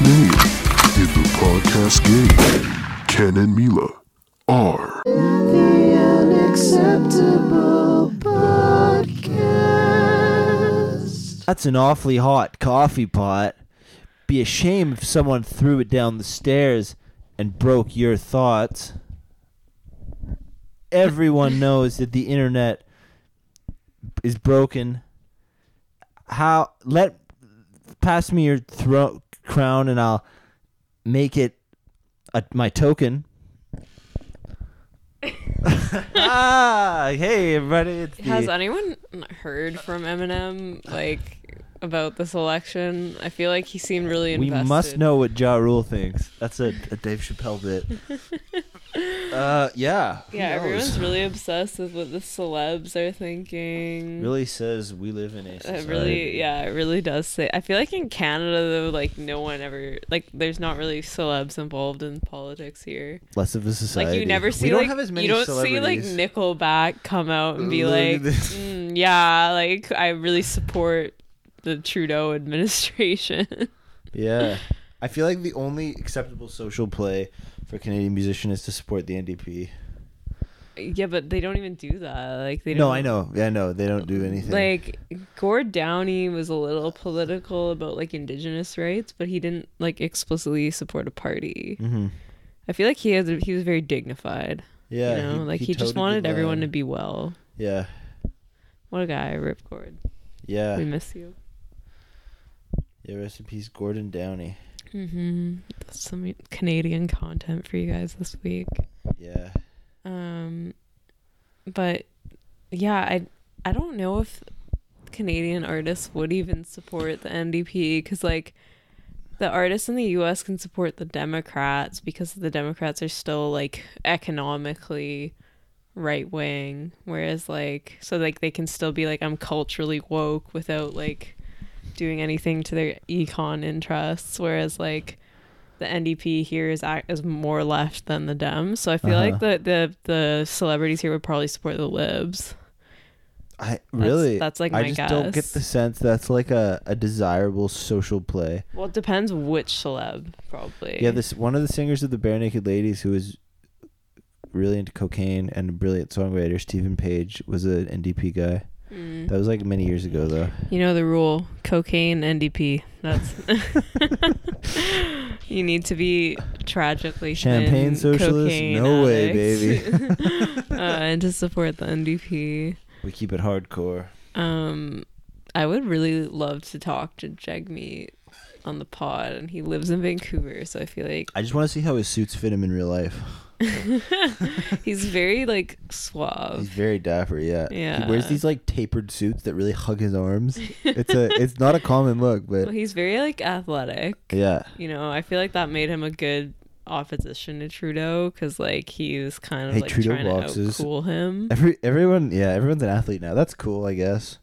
Name in the podcast game, Ken and Mila are the unacceptable podcast. That's an awfully hot coffee pot. Be a shame if someone threw it down the stairs and broke your thoughts. Everyone knows that the internet is broken. How let pass me your throat crown and I'll make it a, my token. ah, hey everybody! It's Has the- anyone heard from Eminem like about this election? I feel like he seemed really invested. We must know what Ja Rule thinks. That's a, a Dave Chappelle bit. uh, yeah. Yeah, everyone's really obsessed with what the celebs are thinking. really says we live in a It really, yeah, it really does say. I feel like in Canada though, like no one ever, like, there's not really celebs involved in politics here. less of a society. Like you never see we don't like have as many you don't see like. Nickelback come out and be like, mm, yeah, like I really support the Trudeau administration. Yeah, I feel like the only acceptable social play for Canadian musician is to support the NDP. yeah, but they don't even do that. Like they don't. No, I know. Yeah, I know. They don't do anything. Like Gord Downie was a little political about like indigenous rights, but he didn't like explicitly support a party. hmm I feel like he has he was very dignified. Yeah, you know, like he, just wanted everyone to be well. Yeah, What a guy, Rip Gord. yeah, We miss you. yeah. Rest in peace, Gordon Downie. Mm-hmm. That's some Canadian content for you guys this week. Yeah, Um, but yeah, I I don't know if Canadian artists would even support the NDP because like the artists in the U.S. can support the Democrats because the Democrats are still like economically right wing, whereas like so like they can still be like I'm culturally woke without like doing anything to their econ interests, whereas like the NDP here is act- is more left than the Dems. So I feel like Uh-huh. the, the the celebrities here would probably support the Libs. I really. that's, like I just guess. don't get the sense that's like a, a desirable social play. Well, it depends which celeb, probably. Yeah, this one of the singers of the Barenaked Ladies who was really into cocaine and a brilliant songwriter, Steven Page, was an NDP guy. Mm. That was like many years ago though. You know the rule: cocaine, NDP. That's. you need to be tragically Champagne thin socialist? No way, baby uh, and to support the NDP. We keep it hardcore. Um, I would really love to talk to Jagmeet on the pod, and he lives in Vancouver, so I feel like I just want to see how his suits fit him in real life. he's very like suave. He's very dapper, yeah. Yeah. He wears these like tapered suits that really hug his arms. It's a it's not a common look, Well, but he's very like athletic. yeah. You know, I feel like that made him a good opposition to Trudeau because like he was kind of Hey, like Trudeau trying boxes. to outcool him. Every everyone, yeah, everyone's an athlete now. That's cool, I guess.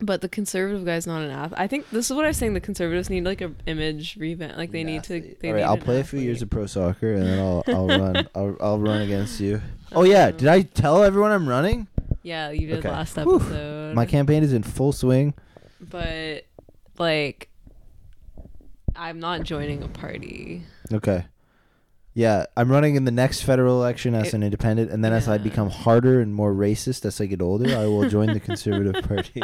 But the conservative guy's not an athlete. I think this is what I was saying. The conservatives need like an image revamp. Like they An need to. athlete. They All right, need I'll an play a few years of pro soccer and then I'll I'll run I'll I'll run against you. Oh yeah, did oh. I tell everyone I'm running? Yeah, you did Okay. last Whew. episode. My campaign is in full swing. but like, I'm not joining a party. Okay. Yeah, I'm running in the next federal election as It- an independent, and then as I become harder and more racist as I get older, I will join the Conservative Party.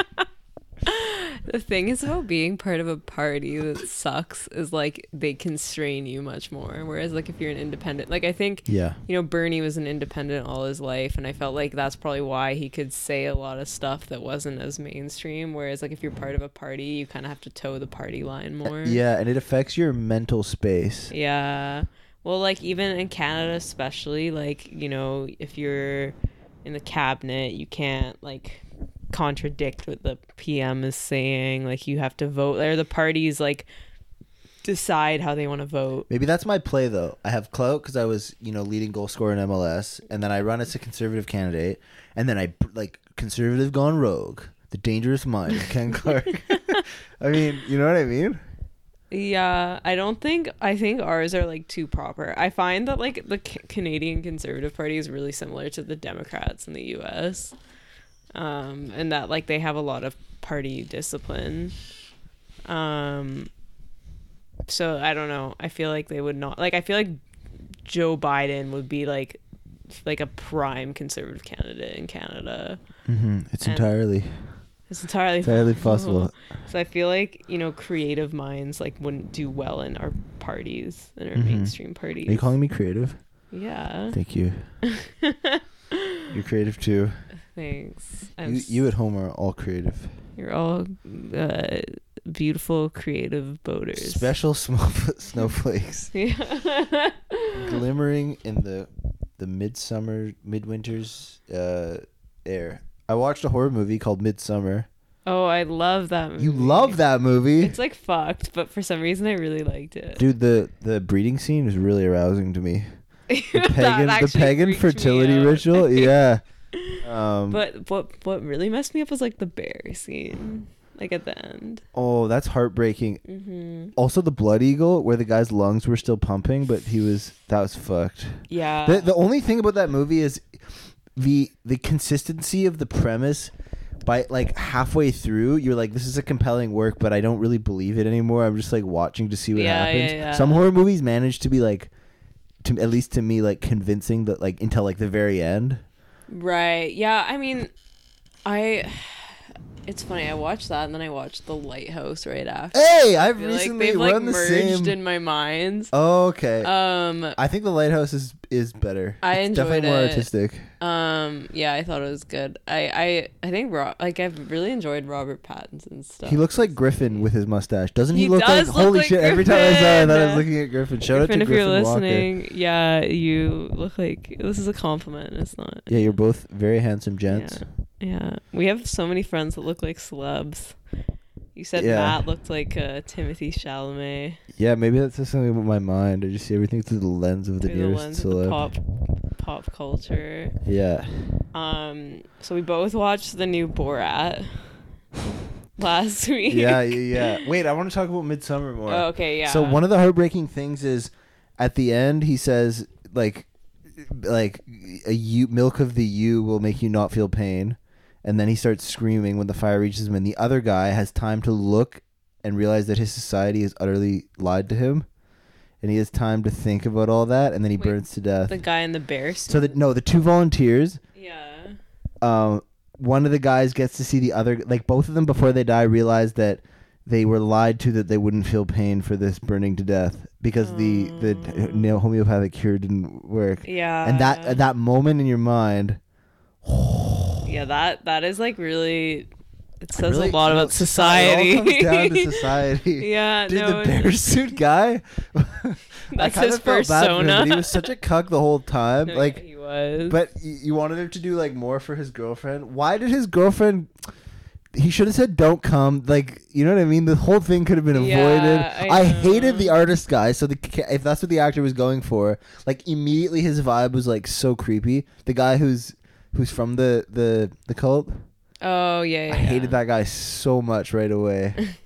The thing is about being part of a party that sucks is like they constrain you much more. Whereas like if you're an independent, like I think Yeah. you know Bernie was an independent all his life, and I felt like that's probably why he could say a lot of stuff that wasn't as mainstream. Whereas like if you're part of a party, you kind of have to toe the party line more. Uh, yeah, and it affects your mental space. Yeah. Well, like even in Canada, especially, like you know, if you're in the cabinet, you can't like contradict what the PM is saying. Like you have to vote, or the parties like decide how they want to vote. Maybe that's my play though. I have clout because I was, you know, leading goal scorer in MLS, and then I run as a conservative candidate, and then I like conservative gone rogue, the dangerous mind, Ken Clark. I mean, you know what I mean? Yeah, I don't think I think ours are like too proper. I find that like the C- Canadian Conservative Party is really similar to the Democrats in the U.S. Um, and that like they have a lot of party discipline. Um, so I don't know. I feel like they would not like. I feel like Joe Biden would be like like a prime conservative candidate in Canada. hmm It's And- entirely It's entirely entirely possible. So I feel like you know creative minds like wouldn't do well in our parties in our Mhm. mainstream parties. Are you calling me creative? Yeah. Thank you. You're creative too. Thanks. I'm You, you at home are all creative. You're all uh, beautiful, creative boaters. Special sm- snowflakes Yeah. glimmering in the the midsummer midwinter's uh, air. I watched a horror movie called Midsommar. oh, I love that movie. You love that movie, It's like fucked, but for some reason I really liked it. dude. The the breeding scene was really arousing to me. The pagan the pagan fertility ritual. Yeah. Um, But what what really messed me up was like the bear scene, like at the end. oh, that's heartbreaking. hmm Also, the blood eagle, where the guy's lungs were still pumping, but he was that was fucked. Yeah. The the only thing about that movie is the the consistency of the premise. By like halfway through, you're like, "This is a compelling work," but I don't really believe it anymore. I'm just like watching to see what Yeah, happens. yeah, yeah. Some horror movies manage to be like, to at least to me, like convincing that like until like the very end. Right. Yeah. I mean, I. It's funny. I watched that and then I watched The Lighthouse right after. Hey, I I've feel like recently they've like run the merged same. in my mind. okay, Um. I think the lighthouse is is better. I it's definitely enjoyed more it. artistic. Um. Yeah, I thought it was good. I. I. I think. Ro- like I've really enjoyed Robert Pattinson's stuff. He looks like Griffin with his mustache, doesn't he? He look does like look holy like shit? Every time I saw it, I thought I was Griffin. looking at Griffin. Shout out Griffin, to if Griffin you're Walker. listening, yeah, you look like this is a compliment. It's not. Yeah, you're both very handsome gents. Yeah. Yeah, we have so many friends that look like celebs. You said Yeah. Matt looked like uh, Timothée Chalamet Yeah, maybe that's just something with my mind. I just see everything through the lens of the through the nearest of celeb. the pop pop culture. Yeah. Um, so we both watched the new Borat last week. yeah, yeah, yeah. Wait, I want to talk about Midsommar more. Oh, okay, yeah. So one of the heartbreaking things is at the end he says like like a ewe, milk of the ewe will make you not feel pain and then he starts screaming when the fire reaches him and the other guy has time to look and realize that his society has utterly lied to him and he has time to think about all that and then he Wait, burns to death. the guy in the bear suit. so the no, the two volunteers yeah. um, one of the guys gets to see the other like both of them before they die realize that they were lied to that they wouldn't feel pain for this burning to death because the the Oh. homeopathic cure didn't work Yeah. and that at that moment in your mind Yeah, that that is like really. It says really- a lot about It society. all comes down to society yeah, Dude, no, the bear suit guy. That's his felt bad for him, persona. but he was such a cuck the whole time. No, like, yeah, he was. But you wanted him to do like more for his girlfriend. Why did his girlfriend? He should have said, "Don't come." Like, you know what I mean? The whole thing could have been Yeah, avoided. I I, hated the artist guy. So the if that's what the actor was going for, like immediately his vibe was like so creepy. The guy who's who's from the the the cult. oh yeah, yeah I hated yeah. that guy so much right away.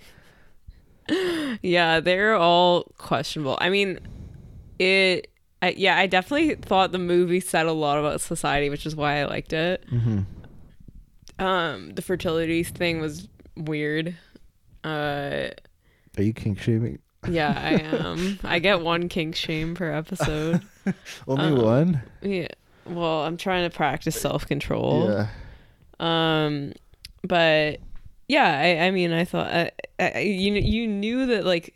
Yeah, they're all questionable. I mean, it. I, yeah, I definitely thought the movie said a lot about society, which is why I liked it. hmm Um, the fertility thing was weird. Uh, Are you kink shaming? yeah, I am. I get one kink shame per episode. Only Um, one. Yeah. Well, I'm trying to practice self control. Yeah. Um, but yeah, I, I mean, I thought I, I, you you knew that like,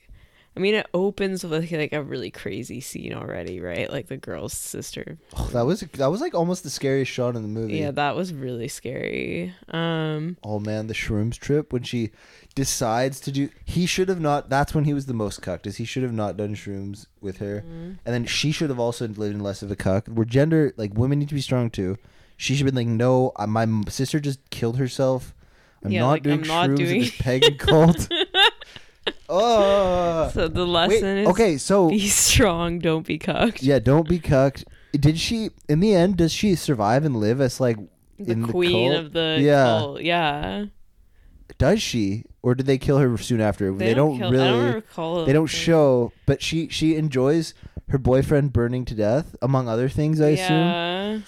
I mean, it opens with like a really crazy scene already, right? Like the girl's sister. Oh, that was that was like almost the scariest shot in the movie. Yeah, that was really scary. Um, Oh man, the shrooms trip when she decides to do. He should have not. That's when he was the most cucked. Is he should have not done shrooms with her, Mm-hmm. and then she should have also lived in less of a cuck. Where gender, like women, need to be strong too. She should have been like, no, my sister just killed herself. I'm Yeah, not like, doing I'm not shrooms doing- in this pagan cult. oh, so the wait. lesson is Okay, so be strong, don't be cucked. yeah, don't be cucked. Did she? In the end, does she survive and live as like the in queen the cult? of the Yeah. cult. Yeah. Does she, or did they kill her soon after? They, don't, kill- really. I don't recall. they don't show, but she she enjoys her boyfriend burning to death, among other things. I assume. yeah.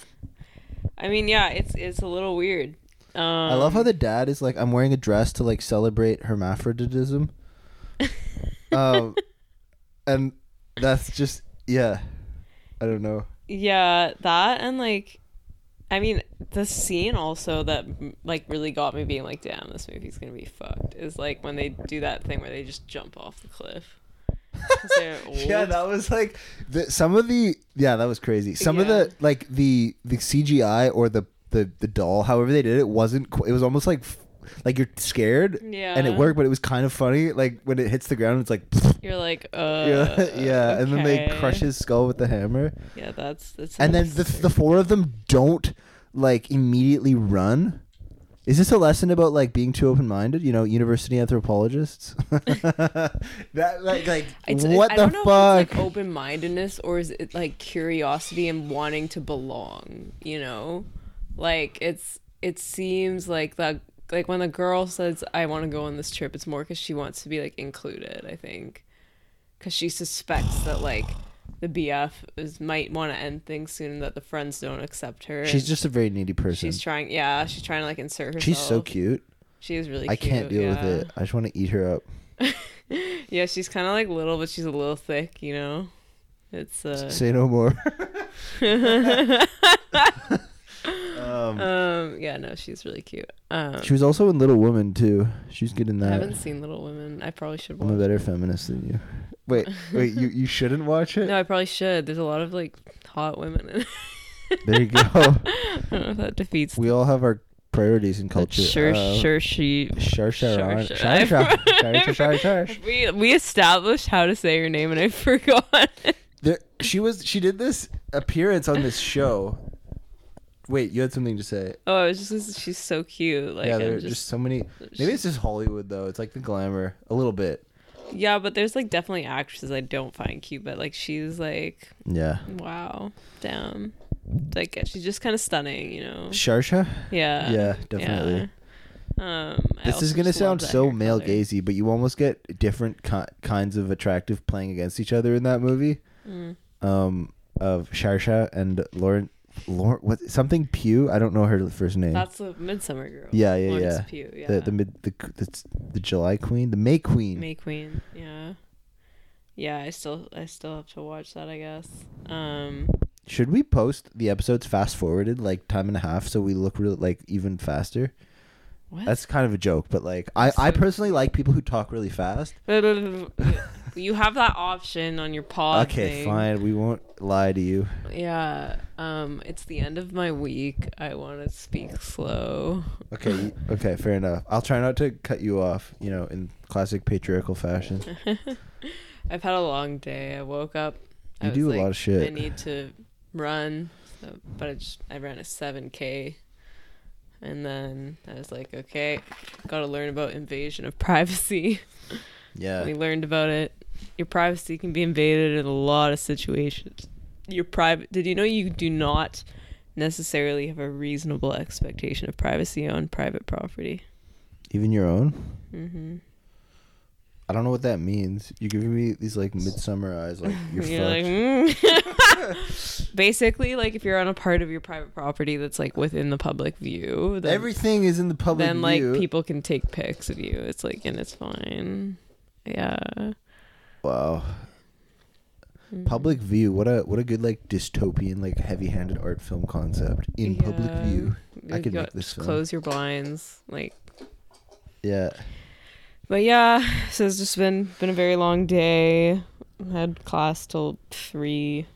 I mean, yeah, it's it's a little weird. Um, I love how the dad is like, I'm wearing a dress to like celebrate hermaphroditism. um, and that's just yeah. I don't know. Yeah, that and like, I mean, the scene also that like really got me being like, damn, this movie's gonna be fucked. Is like when they do that thing where they just jump off the cliff. Yeah, that was like the some of the yeah, that was crazy. Some of the like the the CGI or the the the doll, however they did it, wasn't. qu- It was almost like f- like you're scared, Yeah. and it worked, but it was kind of funny. Like when it hits the ground, it's like You're like, uh, yeah, yeah, and then they crush his skull with the hammer, Yeah, that's that's. and then the the four of them don't like immediately run. Is this a lesson about like being too open minded? You know, university anthropologists. that like, like It's, what I the fuck? like open mindedness or is it like curiosity and wanting to belong, you know? Like it's it seems like the like when the girl says I want to go on this trip, it's more cuz she wants to be like included, I think. Cuz she suspects that like the BF is might want to end things soon and that the friends don't accept her. She's just a very needy person. she's trying yeah, she's trying to like insert herself. She's so cute. She is really I cute. can't deal with it. I just want to eat her up. Yeah, she's kind of like little, but she's a little thick, you know. It's uh. Say no more. um, um. Yeah. No, she's really cute. Um. she was also in Little Woman too. She's good in I haven't seen Little Women. I probably should watch. I'm a better feminist than you. Wait, wait, you you shouldn't watch it. No, I probably should. There's a lot of like hot women in it. There you go. I don't know if that defeats. we all have our priorities in culture. Sure, Uh, sure, she. Shar- Shar Shar. Shar Shar Shar. We we established how to say her name, and I forgot. There, she was. She did this appearance on this show. Wait, you had something to say. oh, it's just she's so cute. Like yeah, I'm there are just, just, so many. Maybe it's just Hollywood though. It's like the glamour a little bit. yeah, but there's like definitely actresses I don't find cute, but like she's like Yeah. wow, damn, like she's just kind of stunning, you know. Sharsha. Yeah. Yeah, definitely. Yeah. Um, This is gonna sound so male gazy, but you almost get different ki- kinds of attractive playing against each other in that movie. Mm. Um, of Sharsha and Lauren, Lauren, what something Pugh? I don't know her first name. That's the Midsommar Girl. Yeah, yeah, Florence yeah. Pugh, yeah. The the mid the the, the July Queen, the May Queen. May Queen. Yeah. Yeah, I still I still have to watch that. I guess. Um. Should we post the episodes fast forwarded like time and a half so we look real like even faster? What? That's kind of a joke, but like I I personally like people who talk really fast. you have that option on your pod. okay, thing. fine. We won't lie to you. Yeah. Um. It's the end of my week. I want to speak slow. Okay, okay, fair enough. I'll try not to cut you off, you know, in classic patriarchal fashion. I've had a long day. I woke up. I You was do a like, lot of shit. I need to run, so, but I just I ran a seven k, and then I was like, okay, got to learn about invasion of privacy. Yeah. we learned about it. Your privacy can be invaded in a lot of situations. Your private. Did you know you do not necessarily have a reasonable expectation of privacy on private property? Even your own? Mm-hmm. I don't know what that means. You're giving me these like Midsommar eyes like you're You're like, mm. basically, like if you're on a part of your private property that's like within the public view, then, Everything is in the public then like people can take pics of you. It's like and it's fine. Yeah. Wow. Mhm. Public view. What a what a good like dystopian like heavy-handed art film concept in public view. I could make this film. close your blinds, like. Yeah. But yeah, so it's just been been a very long day. I had class till three.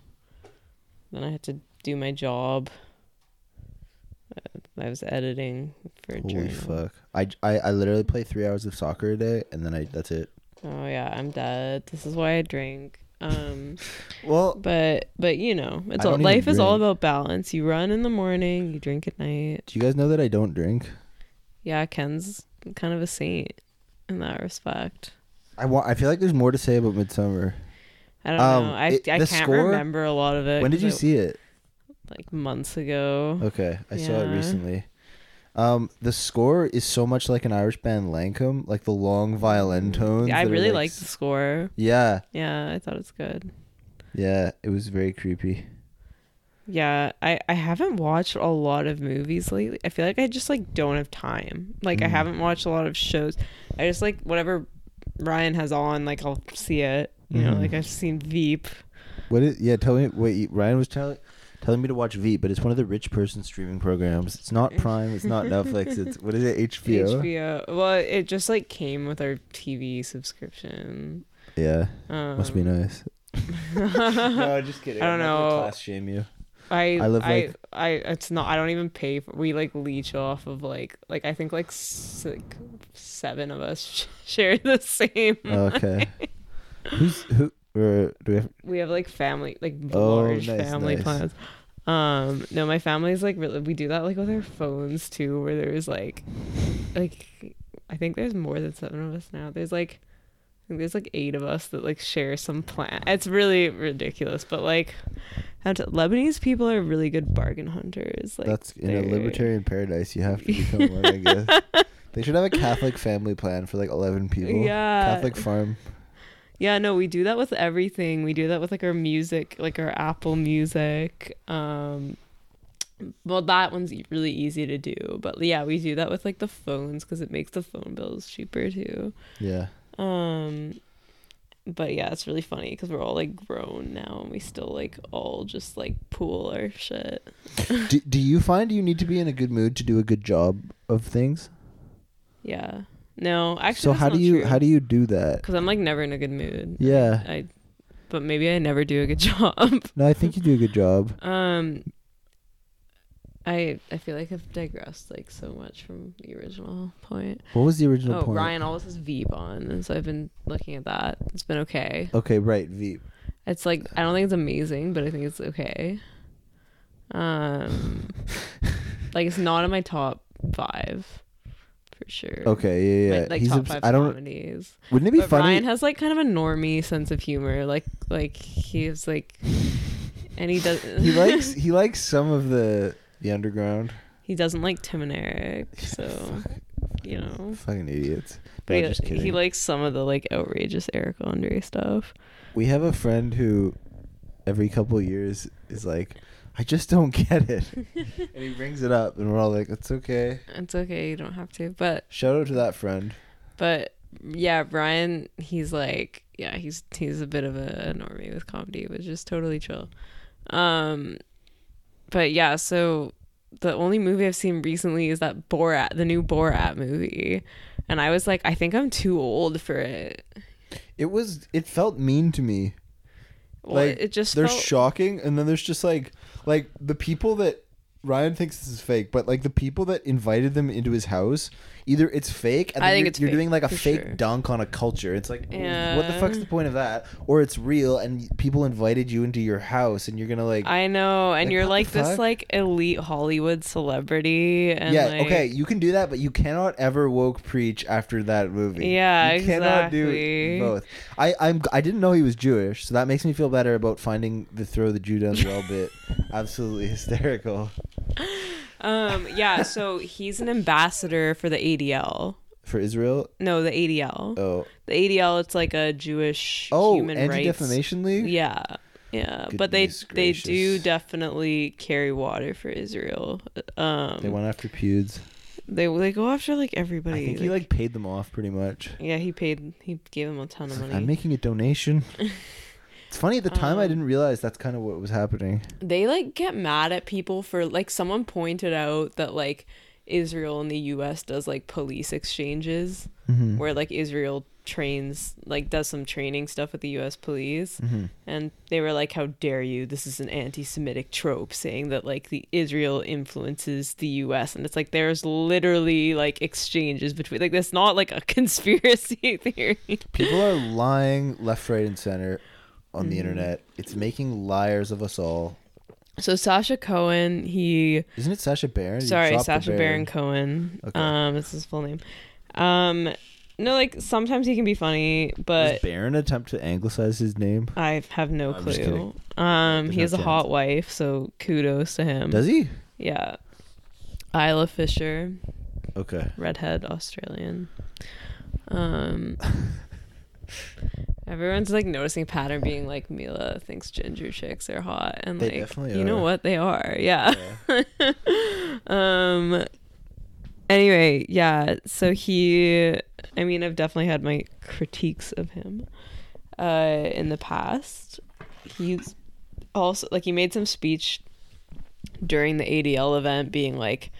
Then I had to do my job. Uh, I was editing for a Holy journal. fuck. I, I I literally play 3 hours of soccer a day and then I that's it. Oh yeah, I'm dead. This is why I drink. Um, Well, but but you know, it's all, life is all about balance. You run in the morning, you drink at night. do you guys know that I don't drink? Yeah, Ken's kind of a saint in that respect. I want I feel like there's more to say about Midsommar. I don't Um, know. I it- I can't score- remember a lot of it. When did you it- see it? Like months ago. Okay, I saw it recently. Um, the score is so much like an Irish band Lankum, like the long violin tones. Yeah, I really like, liked the score. Yeah, Yeah, I thought it's good. yeah, it was very creepy. Yeah, I I haven't watched a lot of movies lately. I feel like I just like don't have time. Like I Mm. haven't watched a lot of shows. I just like whatever Ryan has on, like I'll see it. You know, Mhm. like I've seen Veep. What is? Yeah, tell me. Wait, Ryan was telling telling me to watch Veep, but it's one of the rich person streaming programs. It's not Prime. It's not Netflix. It's what is it? HBO. HBO. Well, it just like came with our TV subscription. Yeah, Um, must be nice. no, just kidding. I don't I'm know. Class shame you. I I live, I, like- I it's not I don't even pay for we like leech off of like like I think like, s- like seven of us share the same okay. Who's who? Or do we have? we have like family like Oh, large nice, family nice. plans um no my family's like really we do that like with our phones too where there's like like I think there's more than seven of us now there's like I think there's like eight of us that like share some plan it's really ridiculous but like and Lebanese people are really good bargain hunters like That's in a libertarian paradise. You have to become one, I guess. They should have a Catholic family plan for like eleven people. Yeah. Catholic farm. Yeah, no, we do that with everything. We do that with like our music, like our Apple Music. Um well, that one's really easy to do, but yeah, we do that with like the phones cuz it makes the phone bills cheaper too. Yeah. Um but yeah, it's really funny cuz we're all like grown now and we still like all just like pool our shit. do, do you find you need to be in a good mood to do a good job of things? Yeah. No, actually so how do you true. how do you do that? cuz I'm like never in a good mood. Yeah. I but maybe I never do a good job. No, I think you do a good job. Um, I I feel like I've digressed like so much from the original point. What was the original oh, point? Ryan always has Veep on, and so I've been looking at that. It's been okay. Okay, right, Veep. It's like I don't think it's amazing, but I think it's okay. Um, like it's not in my top five, for sure. Okay, yeah, yeah. My, like He's top obs- five I don't. comedies. Wouldn't it be But funny? Ryan has like kind of a normie sense of humor. Like like he's like, and he does. he likes he likes some of the the underground. He doesn't like Tim and Eric, so you know. fucking idiots. But No, he, just kidding. he likes some of the like outrageous Eric Andre stuff. We have a friend who every couple years is like, I just don't get it, and he brings it up, and we're all like, it's okay. It's okay, you don't have to. But Shout out to that friend. but yeah, Brian, he's like yeah, he's he's a bit of a normie with comedy, which is totally chill. Um, but yeah, so the only movie I've seen recently is that Borat, the new Borat movie, and I was like, I think I'm too old for it. It was. It felt mean to me. Like it just there's felt, shocking, and then there's just like like the people that Ryan thinks this is fake, but like the people that invited them into his house, either it's fake, and I think you're, it's you're fake, doing like a fake sure. dunk on a culture. It's like, what the fuck's the point of that? Or it's real, and people invited you into your house, and you're gonna like, I know, and Like, you're like this fuck? like elite Hollywood celebrity, and yeah, like, okay, you can do that, but you cannot ever woke preach after that movie. Yeah, you cannot do both. I I'm I didn't know he was Jewish, so that makes me feel better about finding the throw the Jew down the well bit absolutely hysterical Um, yeah, so he's an ambassador for the ADL. for Israel. No, the ADL. Oh, The ADL, it's like a Jewish oh, human Anti rights. Defamation League. Yeah, yeah, but they Goodness they do definitely carry water for Israel. Um, They went after Pewds. they they go after like everybody. I think he like paid them off pretty much. yeah, he paid he gave them a ton of money. I'm making a donation. it's funny at the time I Um, didn't realize that's kind of what was happening. they like get mad at people for like someone pointed out that like Israel and the US does like police exchanges Mm-hmm. where like Israel trains like does some training stuff with the US police Mm-hmm. and they were like how dare you this is an anti-semitic trope saying that like the Israel influences the US and it's like there's literally like exchanges between like that's not like a conspiracy theory People are lying left, right, and center on the Mhm. internet. It's making liars of us all. so Sacha Cohen he Isn't it Sacha Baron? Sorry, Sacha Baron Cohen. Okay. Um, that's his full name. Um, no, like sometimes he can be funny, Does but Baron attempt to anglicize his name? I have no I'm clue. Um, There's he no has a chance. hot wife, so kudos to him. Does he? Yeah. Isla Fisher, Okay. redhead Australian. Um, everyone's like noticing a pattern, being like Mila thinks ginger chicks are hot, and They like you know what they are, yeah. Yeah. um anyway yeah so he i mean i've definitely had my critiques of him uh, in the past. He's also like he made some speech during the ADL event, being like,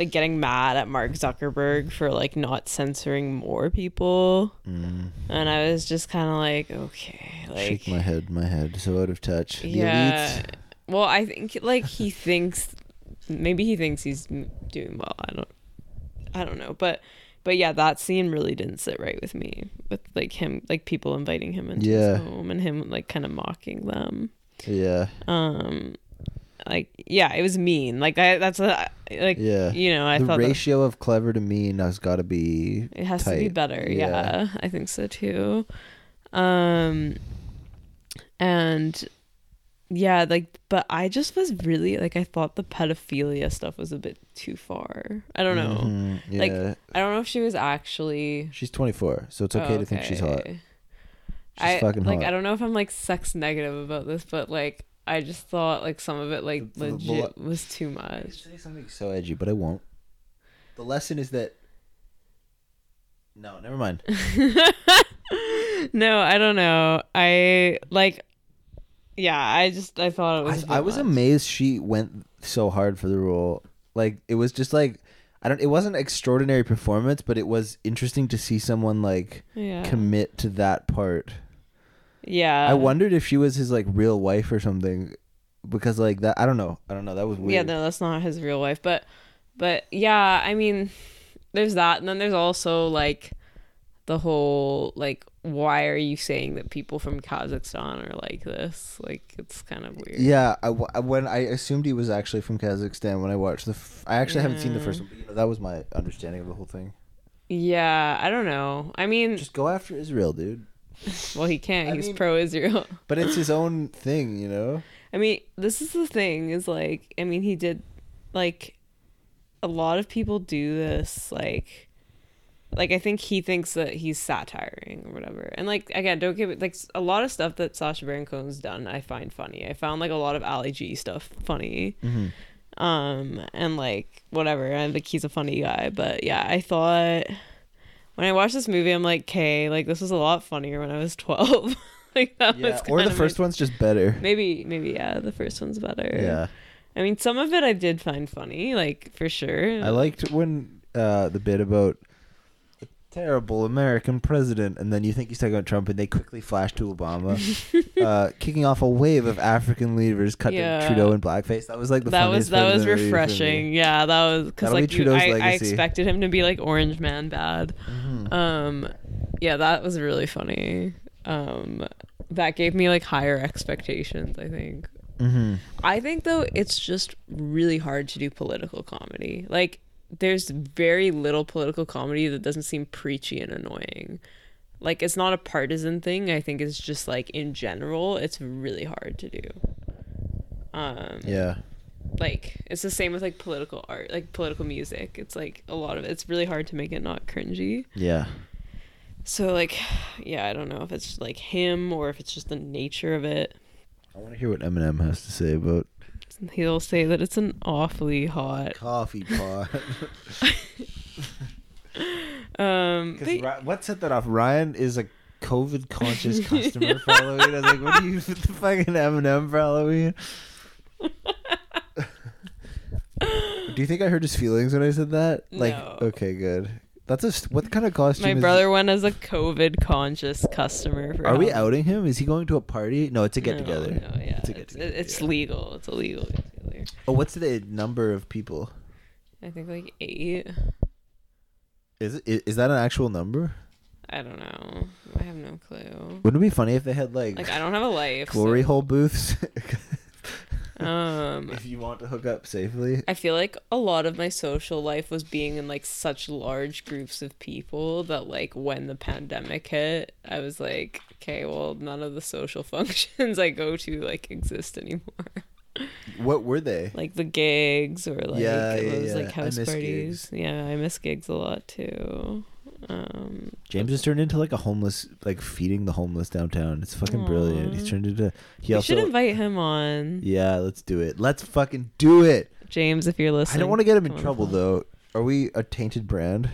like getting mad at Mark Zuckerberg for like not censoring more people, Mm. and I was just kind of like, okay, like Shake my head, my head, so out of touch. The yeah. elites. Well, I think like he thinks maybe he thinks he's doing well. I don't I don't know, but but yeah, that scene really didn't sit right with me with like him like people inviting him into Yeah. his home and him like kind of mocking them. Yeah, Um like yeah, it was mean. Like I that's a like yeah. you know, I the thought that ratio of clever to mean has got to be. it has to be better. Yeah. Yeah. I think so too. Um and yeah, like but I just was really like I thought the pedophilia stuff was a bit too far. I don't know. Mhm, Yeah, Like, I don't know if she was actually she's 24, so it's okay, to think she's hot. She's I like hot. I don't know if I'm like sex negative about this, but like I just thought like some of it like The- the- legit was too I much. say something so edgy, but I won't. The lesson is that. No, never mind. no, I don't know. I like yeah, I just I thought it was I, bit was much. amazed she went so hard for the role. Like it was just like I don't. It wasn't extraordinary performance, but it was interesting to see someone like Yeah. commit to that part. Yeah. I wondered if she was his like real wife or something, because like that. I don't know. I don't know. That was weird. Yeah, no, that's not his real wife, but but yeah, I mean, there's that, and then there's also like the whole like, why are you saying that people from Kazakhstan are like this? Like, it's kind of weird. Yeah, I, when I assumed he was actually from Kazakhstan when I watched the. F- I actually haven't seen the first one, but you know, that was my understanding of the whole thing. Yeah, I don't know. I mean, Just go after Israel, dude. well, he can't. I He's mean- pro-Israel. But it's his own thing, you know. I mean, this is the thing is like, I mean, he did like a lot of people do this like like I think he thinks that he's satiring or whatever. And like again, don't give it like a lot of stuff that Sacha Baron Cohen's done I find funny. I found like a lot of Ali G stuff funny. Mm-hmm. Um and like whatever. I think he's a funny guy, but yeah, I thought when I watched this movie I'm like, "Okay, like this was a lot funnier when I was 12." like that Yeah, was or the first my- one's just better. Maybe maybe yeah, the first one's better. Yeah, I mean, some of it I did find funny, like for sure. I liked when uh, the bit about terrible American president, and then you think he's talking about Trump, and they quickly flash to Obama, uh, kicking off a wave of African leaders cut Yeah. to Trudeau in blackface. That was like the that funniest was that was refreshing. Yeah, that was because be like you, I, I expected him to be like Orange Man bad. Mhm. Um, yeah, that was really funny. Um, that gave me like higher expectations. I think. Mhm. I think though it's just really hard to do political comedy. Like there's very little political comedy that doesn't seem preachy and annoying. Like it's not a partisan thing. I think it's just like in general, it's really hard to do. Um Yeah. like it's the same with like political art, like political music. It's like a lot of it's really hard to make it not cringy. Yeah. So like yeah, I don't know if it's like him or if it's just the nature of it. I want to hear what Eminem has to say about He'll say that it's an awfully hot coffee pot. um but- Because what set that off? Ryan is a COVID conscious customer for Halloween. I was like, what are you what the fucking Eminem for Halloween? do you think I hurt his feelings when I said that? Like, No. okay, good. That's a what kind of costume? My is- brother went as a COVID conscious customer. For Are we Halloween. outing him? Is he going to a party? No, it's a get together. No, yeah, It's a it's, get-together, it's yeah. legal. It's illegal. get together. Oh, what's the number of people? I think like eight. Is it is that an actual number? I don't know. I have no clue. Wouldn't it be funny if they had like, Like I don't have a life. so- glory hole booths? Um, if you want to hook up safely. I feel like a lot of my social life was being in like such large groups of people that like when the pandemic hit, I was like, okay, well, none of the social functions I go to like exist anymore. What were they? like the gigs or like Yeah, yeah, those yeah. like house parties. Yeah, I miss gigs a lot too. Um, James has turned into like a homeless, like feeding the homeless downtown. It's fucking brilliant. He's turned into. He we also. should invite him on, yeah, let's do it. Let's fucking do it. James, if you're listening. I don't want to get him in come on trouble though. Are we a tainted brand?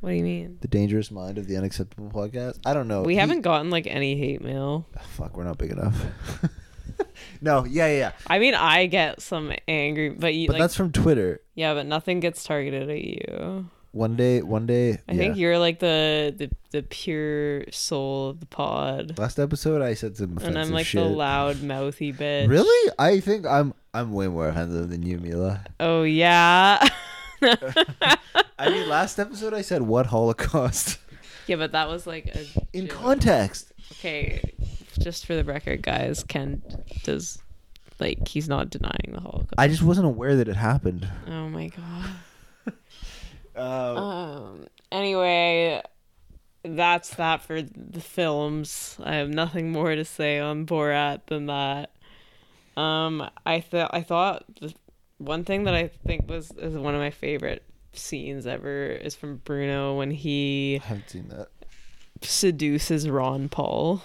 What do you mean? The Dangerous Mind of the Unacceptable Podcast. I don't know. we He- haven't gotten like any hate mail. Ah, Fuck, we're not big enough. no, yeah, yeah, yeah. I mean, I get some angry, but you But like that's from Twitter. yeah, but nothing gets targeted at you. One day, one day. I yeah. think you're like the, the the pure soul of the pod, Last episode, I said some offensive and I'm like shit. the loud mouthy bitch. Really? I think I'm I'm way more offensive than you, Mila. Oh yeah. I mean, last episode I said what Holocaust yeah, but that was like a in joke. context. Okay, just for the record, guys, Ken does like he's not denying the Holocaust. I just wasn't aware that it happened. oh my god. Uh, Um. Anyway, that's that for the films. I have nothing more to say on Borat than that. Um. I thought I thought the one thing that I think was is one of my favorite scenes ever is from Bruno when he I haven't seen that. seduces Ron Paul.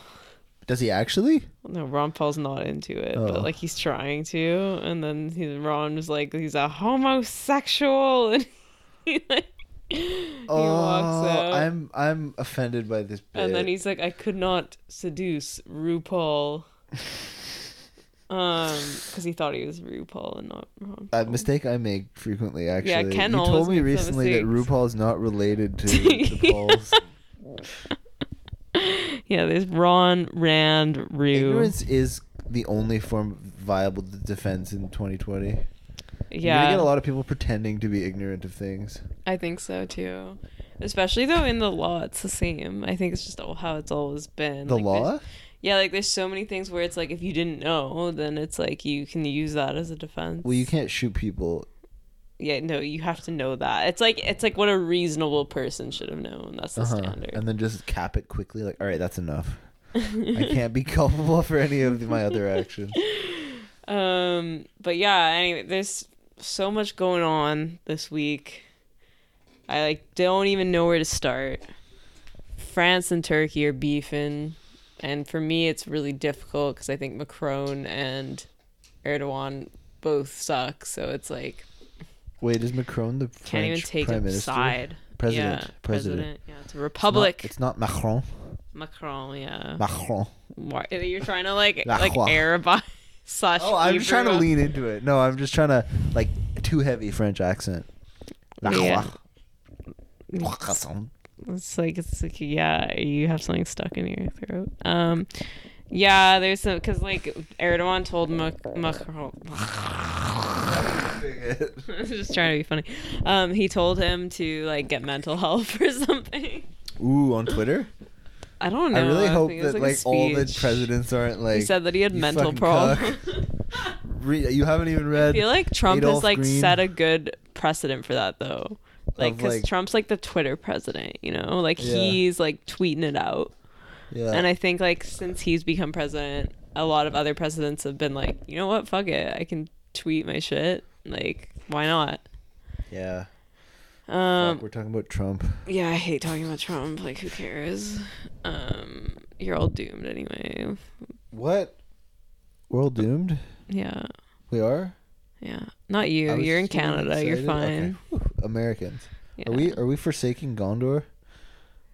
Does he actually? No, Ron Paul's not into it, Oh. but like he's trying to, and then he, Ron was like, he's a homosexual, and he like he walks out, Oh, I'm I'm offended by this bit. and then he's like, I could not seduce RuPaul, um, because he thought he was RuPaul and not Ron. a mistake I make frequently. Actually, Yeah, Ken you always told me makes recently that mistake. RuPaul is not related to the Pauls. Yeah, there's Ron, Rand, Ru. Ignorance is the only form of viable defense in 2020. You're gonna get a lot of people pretending to be ignorant of things. I think so too. Especially though in the law, it's the same. I think it's just how it's always been. The Like, law? Yeah, like there's so many things where it's like if you didn't know, then it's like you can use that as a defense. Well, you can't shoot people. Yeah, no, you have to know that. It's like it's like what a reasonable person should have known. That's the Uh-huh. standard. And then just cap it quickly. Like, all right, that's enough. I can't be culpable for any of my other actions. Um, but yeah, anyway, there's so much going on this week. I like don't even know where to start. France and Turkey are beefing, and for me, it's really difficult because I think Macron and Erdogan both suck. So it's like Wait, is Macron the French can't even take prime a minister? side. President. Yeah, president. Yeah, it's a It's not- republic. It's not, Macron. Macron. Yeah. Macron. Why, you're trying to like La like Croix. Arabize slash. Oh, I'm just trying to lean into it. No, I'm just trying to like too heavy French accent. Yeah. It's like it's like yeah, you have something stuck in your throat. Um, yeah, there's some because like Erdogan told Mac- Macron. just trying to be funny. Um, he told him to like get mental health or something. Ooh, on Twitter. I don't know. I really hope think that a like all the presidents aren't like. he said that he had mental problems. Re- you haven't even read. I feel like Trump Adolf has like Green. set a good precedent for that though. Like, because like- Trump's like the Twitter president, you know, like Yeah. he's like tweeting it out. yeah. And I think like since he's become president, a lot of other presidents have been like, you know what, fuck it, I can tweet my shit. Like, why not? yeah. Um, Fuck, we're talking about Trump. yeah, I hate talking about Trump. Like, who cares? Um, you're all doomed anyway. What? We're all doomed. Yeah, We are. yeah. Not you. You're in Canada. You're fine. Okay. Americans. Yeah. Are we? Are we forsaking Gondor?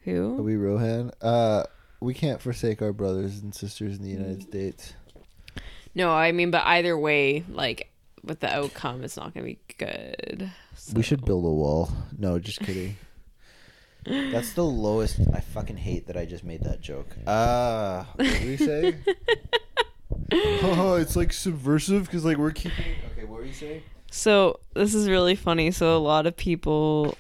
Who? Are we Rohan? Uh, we can't forsake our brothers and sisters in the Mm. United States. No, I mean, but either way, like with the outcome, it's not gonna be good. We should build a wall. No, just kidding. That's the lowest. I fucking hate that I just made that joke. Ah, what were you saying? oh, it's like subversive because like we're keeping. Okay, what were you saying? So this is really funny. So a lot of people,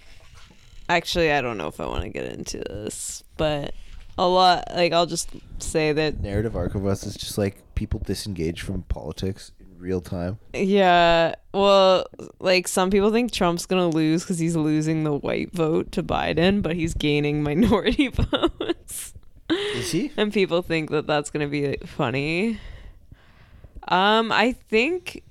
actually, I don't know if I want to get into this, but a lot, like I'll just say that, Narrative arc of us is just like people disengage from politics real time. yeah. Well, like some people think Trump's gonna lose because he's losing the white vote to Biden, but he's gaining minority votes. Is he? and people think that that's gonna be funny. Um, I think,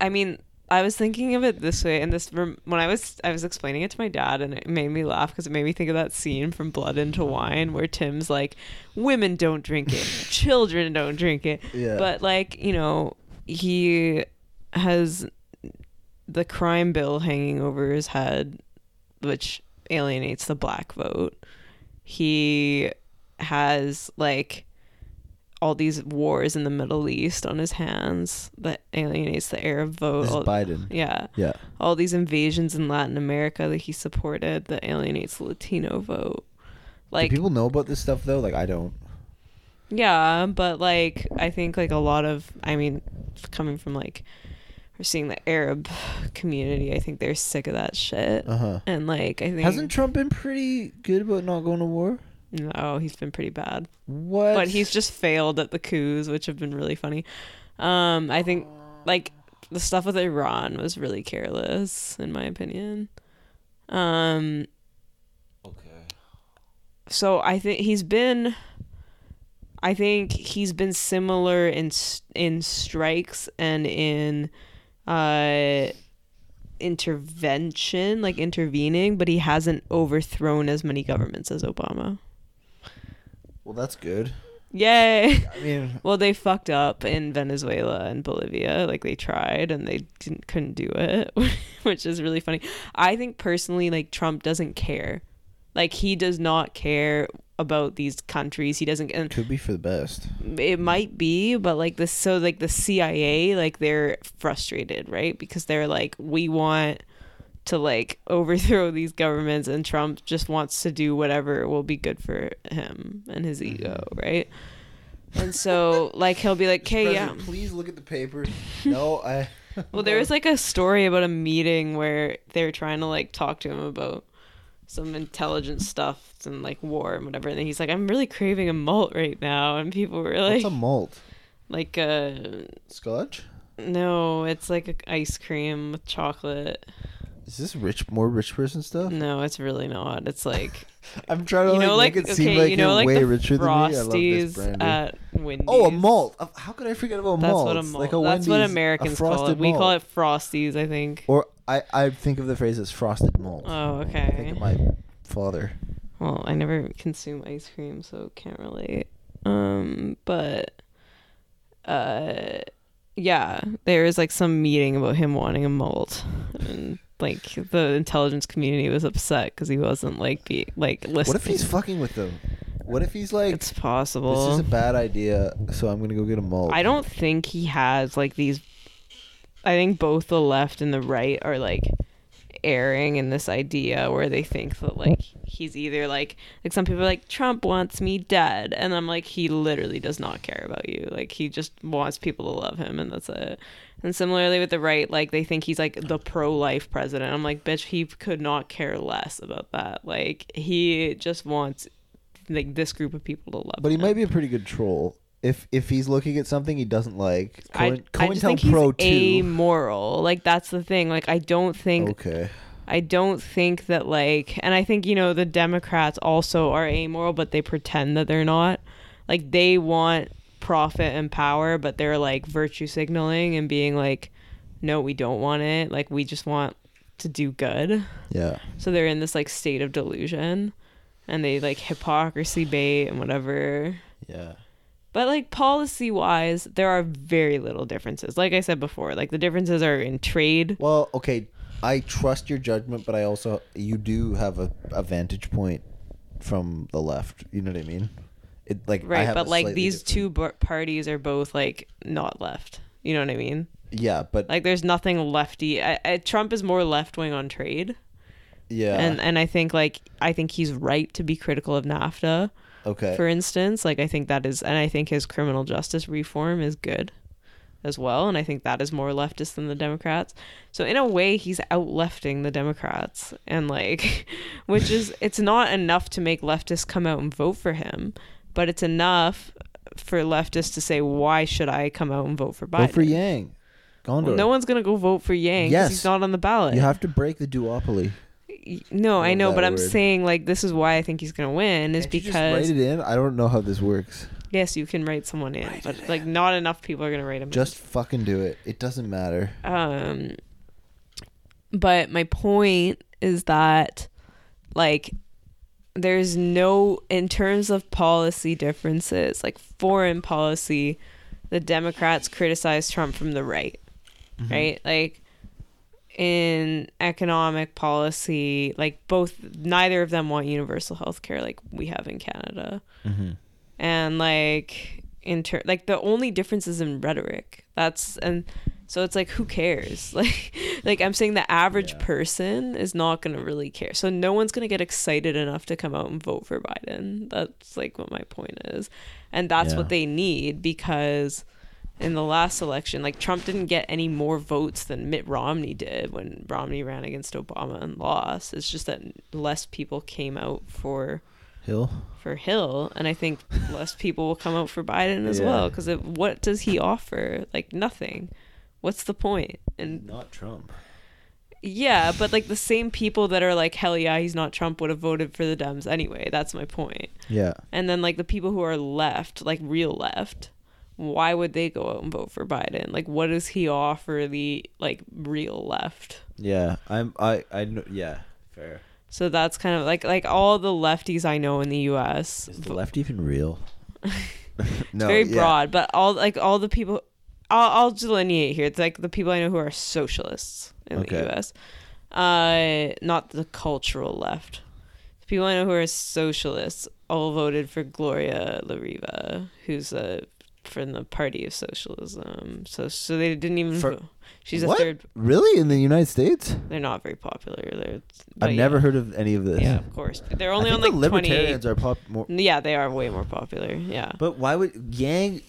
I mean, I was thinking of it this way, and this when I was I was explaining it to my dad, and it made me laugh because it made me think of that scene from Blood into Wine where Tim's like, "Women don't drink it, children don't drink it," Yeah. but like you know, he has the crime bill hanging over his head, which alienates the black vote. He has like all these wars in the Middle East on his hands that alienates the Arab vote. This is All- Biden. yeah, Yeah. all these invasions in Latin America that he supported that alienates the Latino vote. Like Do people know about this stuff though? Like I don't. Yeah, but like I think like a lot of I mean, coming from like we're seeing the Arab community, I think they're sick of that shit. Uh huh. And like I think Hasn't Trump been pretty good about not going to war? no, he's been pretty bad. What? But he's just failed at the coups, which have been really funny. Um, I think like the stuff with Iran was really careless, in my opinion. Um, okay. so I think he's been I think he's been similar in in strikes and in uh intervention like intervening but he hasn't overthrown as many governments as Obama. Well, that's good. Yay. I mean, Well, they fucked up in Venezuela and Bolivia. Like they tried and they didn't couldn't do it, which is really funny. I think personally, like Trump doesn't care. Like he does not care about these countries. He doesn't. And could be for the best. it might be, but like this. So like the CIA, like they're frustrated, right? Because they're like, we want to like overthrow these governments, and Trump just wants to do whatever will be good for him and his ego, mm-hmm. right? And so like he'll be like, okay, yeah. Please look at the paper. No, I. Well, there was like a story about a meeting where they were trying to like talk to him about some intelligence stuff and like war and whatever, and he's like, "I'm really craving a malt right now," and people were like, What's a malt? like uh Scotch? no, it's like ice cream with chocolate. Is this rich, more rich person stuff? No, it's really not. It's like I'm trying to you know, like, like make it seem like you know, you're like way the richer than me. I love this brandy. at Wendy's. oh, a malt. Uh, How could I forget about That's malt? what a malt. Like a That's what Wendy's, a Americans call it. frosted We call it Frosties, I think. Or I, I think of the phrase as frosted malt. Oh, I think okay. of my father. Well, I never consume ice cream, so can't relate. Um, but uh yeah, there was like some meeting about him wanting a malt and like the intelligence community was upset cuz he wasn't like be like listening. What if he's fucking with them? What if he's like, It's possible. this is a bad idea, so I'm gonna go get a malt. I don't think he has like these I think both the left and the right are like erring in this idea where they think that like he's either like like some people are like Trump wants me dead and I'm like he literally does not care about you like he just wants people to love him and that's it and similarly with the right like they think he's like the pro-life president I'm like bitch he could not care less about that like he just wants like this group of people to love But he him. might be a pretty good troll. If if he's looking at something he doesn't like, Coin, I just think COINTELPRO he's 2. amoral. Like that's the thing. Like I don't think Okay. I don't think that like and I think you know the Democrats also are amoral but they pretend that they're not. Like they want profit and power but they're like virtue signaling and being like no we don't want it. Like we just want to do good. Yeah. So they're in this like state of delusion and they like hypocrisy bait and whatever. Yeah. But like policy wise, there are very little differences. Like I said before, like the differences are in trade. Well, okay. I trust your judgment, but I also you do have a, a vantage point from the left. You know what I mean? It like I Right, but like these two different- b- parties are both like not left. You know what I mean? Yeah, but Like there's nothing lefty. I, I, Trump is more left wing on trade, yeah. and and I think like I think he's right to be critical of NAFTA, okay. for instance. Like I think that is, and I think his criminal justice reform is good, as well. And I think that is more leftist than the Democrats. So in a way, he's out lefting the Democrats, and like, which is it's not enough to make leftists come out and vote for him, but it's enough for leftists to say, why should I come out and vote for Biden? Vote for Yang. Gondor. Well, no one's gonna go vote for Yang because Yes. he's not on the ballot. you have to break the duopoly. no, I Love know, but I'm word. saying like this is why I think he's gonna win is Can't you just because write it in. I don't know how this works. yes, you can write someone in, Write but like not enough people are gonna write him. in. Just fucking do it. It doesn't matter. um but my point is that like there's no in terms of policy differences like foreign policy the democrats criticize trump from the right right like in economic policy, like both neither of them want universal health care like we have in Canada. Mm-hmm. And like in ter- like the only difference is in rhetoric. That's and so it's like who cares? Like like I'm saying the average Yeah. person is not going to really care. So no one's going to get excited enough to come out and vote for Biden. That's like what my point is. And that's Yeah. what they need because in the last election, like Trump didn't get any more votes than Mitt Romney did when Romney ran against Obama and lost. It's just that less people came out for Hill. for Hill, and I think less people will come out for Biden as Yeah. well. Because what does he offer? Like nothing. What's the point? And Not Trump. yeah, but like the same people that are like, hell yeah, he's not Trump, would have voted for the Dems anyway. That's my point. Yeah. And then like the people who are left, like real left, why would they go out and vote for Biden? Like, what does he offer the like real left? Yeah. I'm. I. I. know Yeah. Fair. So that's kind of like like all the lefties I know in the U.S. Is the left even real? no. it's very yeah. broad, but all like all the people, I'll, I'll delineate here. It's like the people I know who are socialists in Okay. the U.S., uh, not the cultural left. The people I know who are socialists all voted for Gloria La Riva, who's a from the Party of Socialism. So so they didn't even. For- She's What? a third. Really in the United States? They're not very popular. They're. I've yeah. never heard of any of this. Yeah, of course. They're I only think on like the twenty. libertarians are pop more. Yeah, they are way more popular. Yeah. But why would Yang?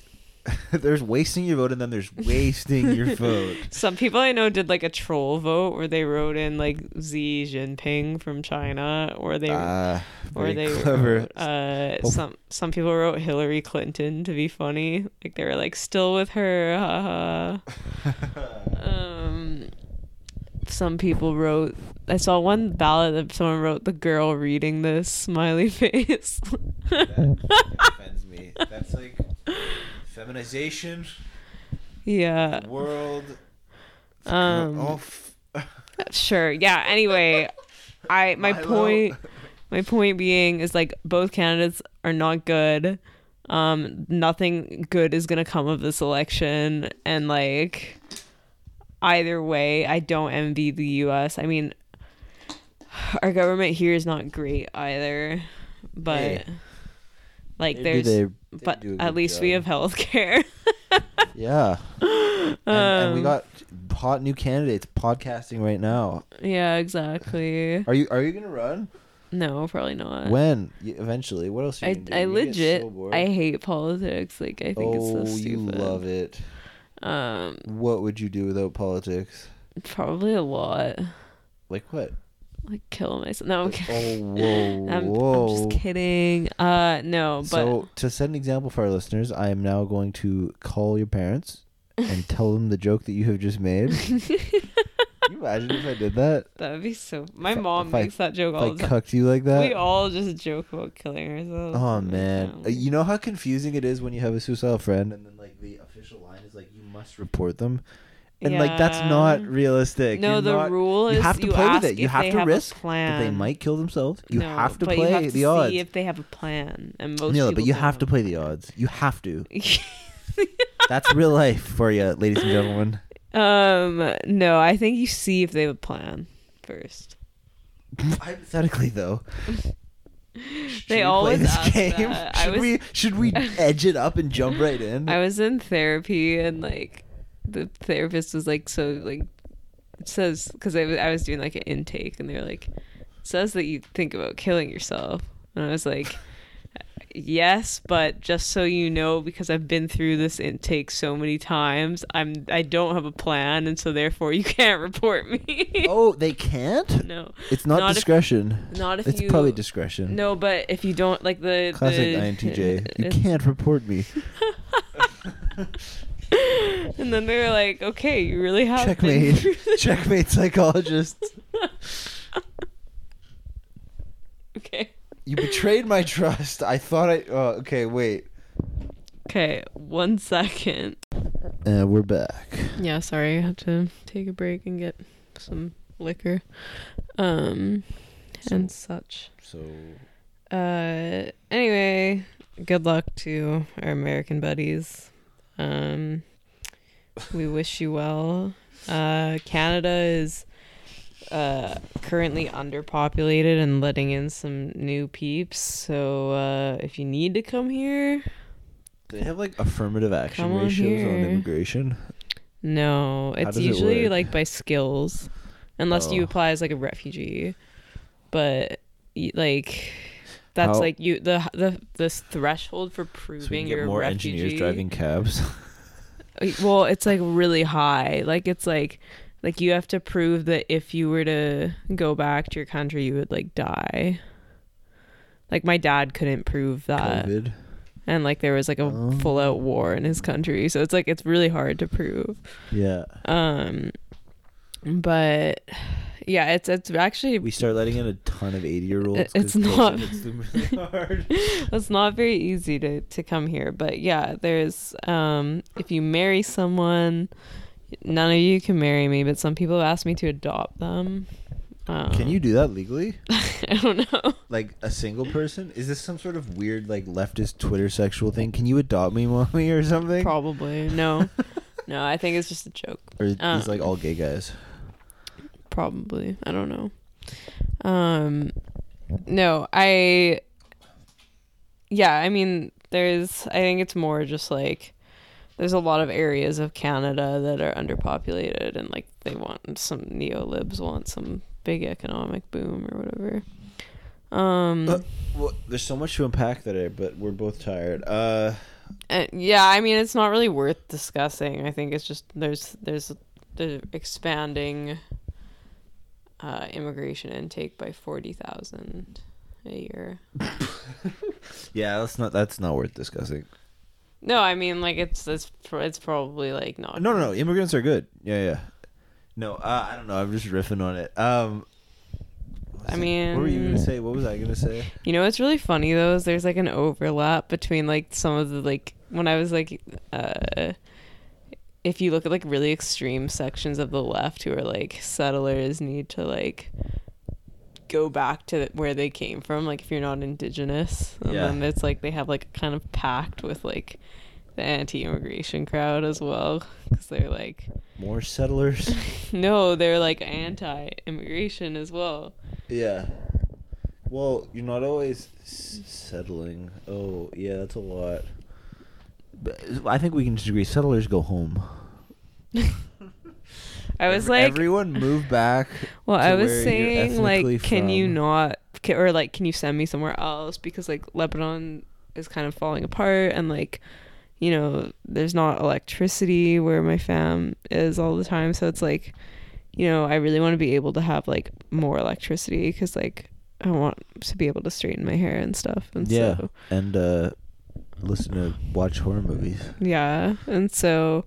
there's wasting your vote, and then there's wasting your vote. Some people I know did like a troll vote where they wrote in like Xi Jinping from China, or they Ah, or they clever. wrote, uh, Oh. some some people wrote Hillary Clinton to be funny, like they were like still with her, haha. um, some people wrote. I saw one ballot that someone wrote the girl reading this smiley face. That offends me. That's like feminization. yeah. world. Um, oh, f- Sure. Yeah. Anyway, I my Milo. point my point being is like both candidates are not good. Um, nothing good is gonna come of this election, and like either way, I don't envy the U.S. I mean, our government here is not great either, but Hey. like Maybe there's they- but at least we have health care. Yeah. and, and we Um, got hot new candidates podcasting right now. yeah, exactly. Are you are you gonna run? No, probably not. when? Eventually. What else? I? I You're gonna get legit so. I hate politics. Like I think oh, it's so stupid. you love it. Um, What would you do without politics? probably a lot. Like what? Like kill myself. No, I'm kidding. Oh, whoa, I'm, whoa. I'm just kidding. Uh, no, but so to set an example for our listeners, I am now going to call your parents and tell them the joke that you have just made. Can you imagine if I did that? that would be so. My If mom if I- makes that joke all I the time. cucked you like that? We all just joke about killing ourselves. Oh man, Uh, you know how confusing it is when you have a suicidal friend and then like the official line is like you must report them, and like that's not realistic. No, You're the not- rule you have to play with it. You have to have risk plan. that they might kill themselves. You No, have to play you have to the odds. See if they have a plan, and most Neil, but you have to play the odds. You have to. That's real life for you, ladies and gentlemen. Um, no, I think you see if they have a plan first. Hypothetically, though, should They always play this ask game. Should was- we? Should we edge it up and jump right in? I was in therapy and like the therapist was like, so like it says because I was I was doing like an intake and they were like, it says that you think about killing yourself and I was like. Yes, but just so you know, because I've been through this intake so many times, I'm I don't have a plan, and so therefore you can't report me. oh, they can't. no, It's not, Not if- discretion. not if it's you. probably discretion. No, but if you don't like the Classic the, INTJ. You can't report me. And then they were like, "Okay, you really have been Checkmate. through this." Checkmate psychologist. Okay. You betrayed my trust. I thought I. Oh, okay, wait. Okay, one second. And we're back. Yeah, sorry, I had to take a break and get some liquor, um, and such. So. Uh, anyway, good luck to our American buddies. Um, we wish you well. Uh, Canada is uh currently underpopulated and letting in some new peeps. So uh if you need to come here, Do they have like affirmative action on ratios on immigration? no, it's does it usually like by skills, unless you Oh. apply as like a refugee. But like that's How- like you the the this threshold for So we proving can you're get a more refugee. engineers driving cabs. Uh, Well, it's like really high. Like it's like like you have to prove that if you were to go back to your country, you would like die. Like my dad couldn't prove that, COVID. and like there was like a Oh. full out war in his country, so it's like it's really hard to prove. Yeah. Um, but yeah, it's it's actually We start letting in a ton of 80 year olds. It's not- really it's not very easy to to come here but yeah there's um if you marry someone none of you can marry me but some people have asked me to adopt them um, Can you do that legally? i don't know Like a single person? Is this some sort of weird like leftist Twitter sexual thing? Can you adopt me, mommy, or something? probably no no i think it's just a joke Or Um, it's like all gay guys? Probably i don't know um no i yeah i mean there's i think it's more just like there's a lot of areas of canada that are underpopulated and like they want some neo-libs want some big economic boom or whatever um Uh, Well, there's so much to unpack there, but we're both tired. Uh, Uh, yeah, I mean, it's not really worth discussing. I think it's just there's there's the expanding uh, immigration intake by forty thousand a year. yeah, that's not that's not worth discussing. No, I mean like it's it's it's probably like not. No, no, no. Immigrants are good. Yeah, yeah. No, uh, I don't know. I'm just riffing on it. Um, I was what were you gonna say? What was I gonna say? You know what's really funny though is there's like an overlap between like some of the like when I was like uh if you look at like really extreme sections of the left who are like settlers need to like go back to where they came from like if you're not indigenous and Yeah. then it's like they have like a kind of pact with like the anti-immigration crowd as well because they're like More settlers. no they're like anti-immigration as well yeah. Well, you're not always s- settling. Oh, yeah, that's a lot. But I think we can just agree. Settlers go home. I was Ev- like everyone move back. Well, to I was where saying ethnically like, can you not, ca- or like, can you send me somewhere else because like Lebanon is kind of falling apart and like, you know, there's not electricity where my fam is all the time, so it's like, you know, I really want to be able to have like more electricity because like I want to be able to straighten my hair and stuff, and Yeah, so and uh, listen to watch horror movies. yeah, and so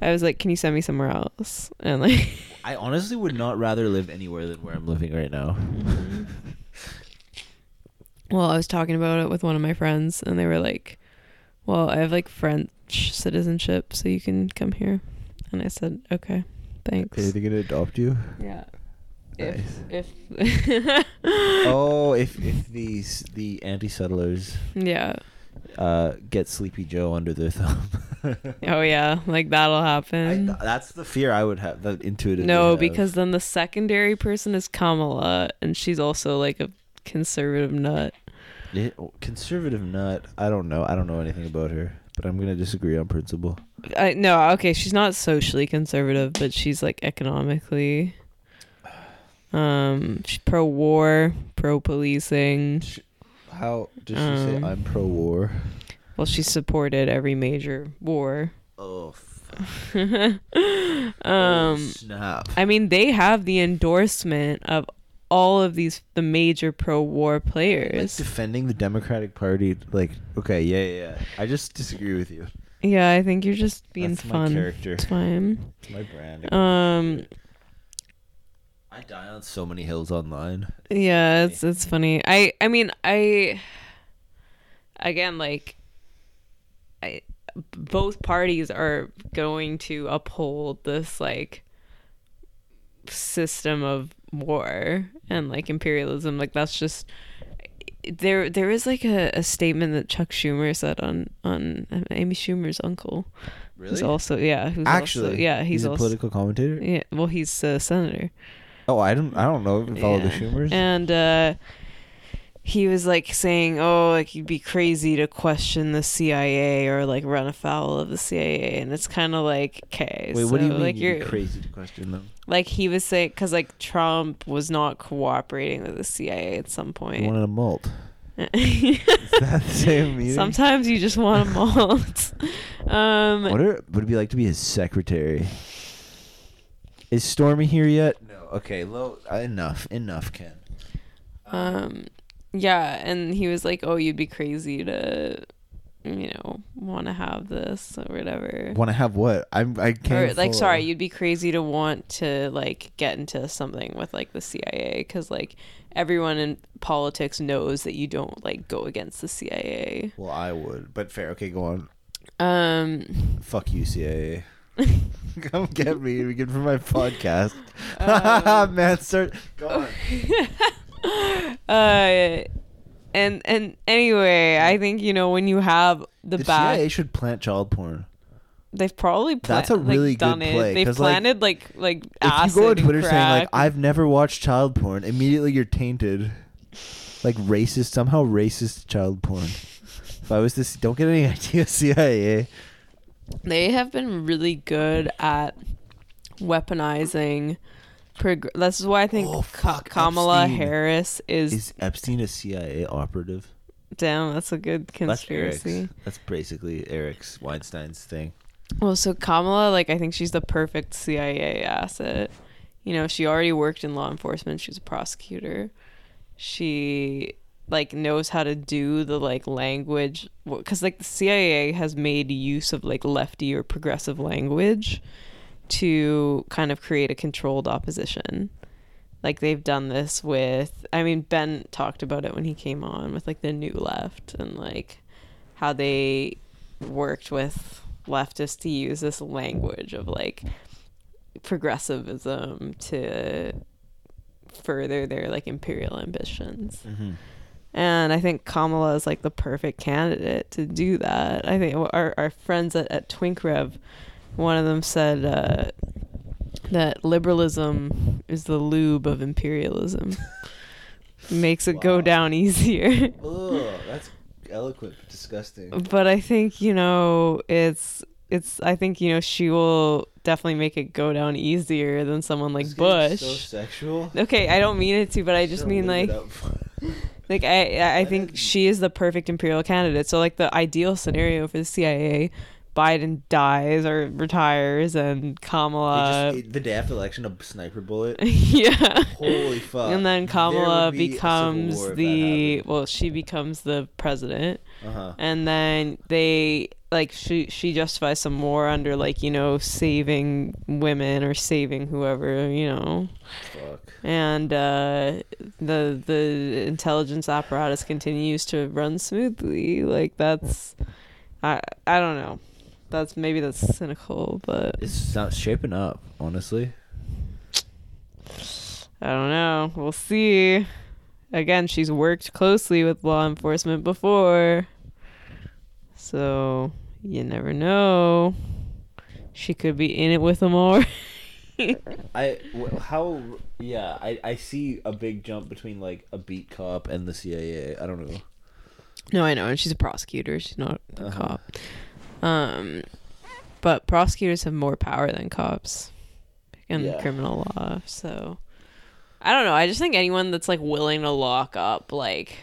I was like, can you send me somewhere else? And like. I honestly would not rather live anywhere than where I'm living right now. Mm-hmm. Well, I was talking about it with one of my friends, and they were like, "Well, I have like French citizenship, so you can come here." And I said, "Okay, thanks." Are they gonna adopt you? Yeah. Nice. If if oh, if if these the anti-settlers yeah. Uh, get Sleepy Joe under their thumb. Oh yeah, like that'll I, happen. that's the fear I would have. The intuitive. no, because then the secondary person is Kamala, and she's also like a conservative nut. conservative nut. I don't know. I don't know anything about her, but I'm gonna disagree on principle. I no, okay, she's not socially conservative, but she's like economically um she's pro war, pro policing. How does she say Um, I'm pro-war? Well, she supported every major war. Oh, um snap! I mean, they have the endorsement of all of these the major pro-war Like players. defending the Democratic Party, like okay, yeah, yeah, yeah. I just disagree with you. Yeah, I think you're just being That's my fun. character. It's fine. It's my brand. Um I die on so many hills online. Yeah, it's it's funny. I I mean I again like I both parties are going to uphold this like system of war and like imperialism like that's just there there is like a, a statement that Chuck Schumer said on on Amy Schumer's uncle Really? who's also yeah who's Actually, also, yeah he's, a also political commentator. yeah well he's a senator Oh, I don't. I don't know. If I follow the Yeah. Schumers. And uh he was like saying, "Oh, like you'd be crazy to question the CIA or like run afoul of the CIA." And it's kind of like, okay, Wait, what do you mean? Like you're you're crazy to question them. like he was saying because like Trump was not cooperating with the CIA at some You point. wanted a mult. Is that the same meaning? Sometimes you just want a malt. um, What are, would it be like to be his secretary? Is Stormy here yet? No. Okay. Low. Uh, enough. Enough, Ken. um, yeah, and he was like, "Oh, you'd be crazy to, you know, want to have this or whatever." Want to have what? I'm. I can't. or, like follow. sorry you'd be crazy to want to like get into something with like the cia because like everyone in politics knows that you don't like go against the cia Well, I would, but fair. Okay, go on. um Fuck you, CIA. Come get me. We good for my podcast. Um, Man, start. Go on. uh and and anyway i think you know when you have the, The back CIA should plant child porn. they've probably pla- That's a like, really done good it. play, they've 'cause, like, planted like like, If you go on Twitter saying like. I've never watched child porn, immediately you're tainted. Like racist, somehow racist child porn. If I was this, don't get any idea, CIA. They have been really good at weaponizing prog- this is why i think Oh, fuck, kamala Epstein. harris is, Is Epstein a CIA operative? damn that's a good That's conspiracy That's basically Eric's Weinstein's thing. well so kamala like i think she's the perfect cia asset you know she already worked in law enforcement she's a prosecutor she like knows how to do the like language. Because like the cia has made use of like lefty or progressive language to kind of create a controlled opposition. Like they've done this with i mean ben talked about it when he came on with like the new left and like how they worked with leftists to use this language of like progressivism to further their like imperial ambitions. Mm-hmm. And I think Kamala is like the perfect candidate to do that. I think our our friends at, at TwinkRev, one of them said uh, that liberalism is the lube of imperialism. Makes it go down easier. Oh, that's eloquent, disgusting. but I think, you know, it's it's I think, you know, she will definitely make it go down easier than someone like Bush. So sexual. okay, I don't mean it to, but I just mean like. Like I, I- think she is the perfect imperial candidate. So like the ideal scenario for the CIA, Biden dies or retires, and Kamala, just, the day after election, a sniper bullet. yeah, Holy fuck! and then Kamala be becomes war if that the well, she becomes the president, Uh-huh. and then they like she she justifies some war under like you know saving women or saving whoever you know Fuck. and uh, the the intelligence apparatus continues to run smoothly. Like that's, I I don't know. That's maybe that's cynical, but It's not shaping up, honestly. I don't know. We'll see. Again, she's worked closely with law enforcement before, so you never know. She could be in it with them all. I how yeah I I see a big jump between like a beat cop and the CIA. I don't know. No, I know, and she's a prosecutor. She's not a Uh-huh. cop. Um, but prosecutors have more power than cops in Yeah. criminal law. So I don't know. I just think anyone that's like willing to lock up like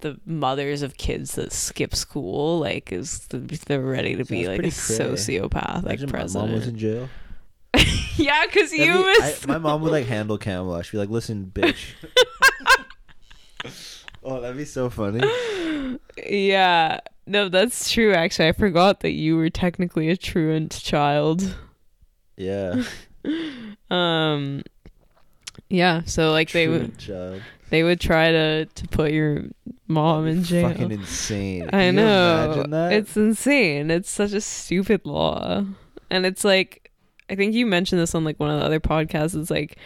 the mothers of kids that skip school, like, is they're ready to be like a cray. sociopath, like president. my mom was in jail. yeah, because you be- was. I- my mom would like handle Kamala. She'd be like, "Listen, bitch." oh, that'd be so funny. yeah. No, that's true. Actually, I forgot that you were technically a truant child. Yeah. Um yeah, so like they would child. They would try to to put your mom in jail. It's fucking insane. I Can know. imagine that? It's insane. It's such a stupid law. And it's like I think you mentioned this on like one of the other podcasts. It's like,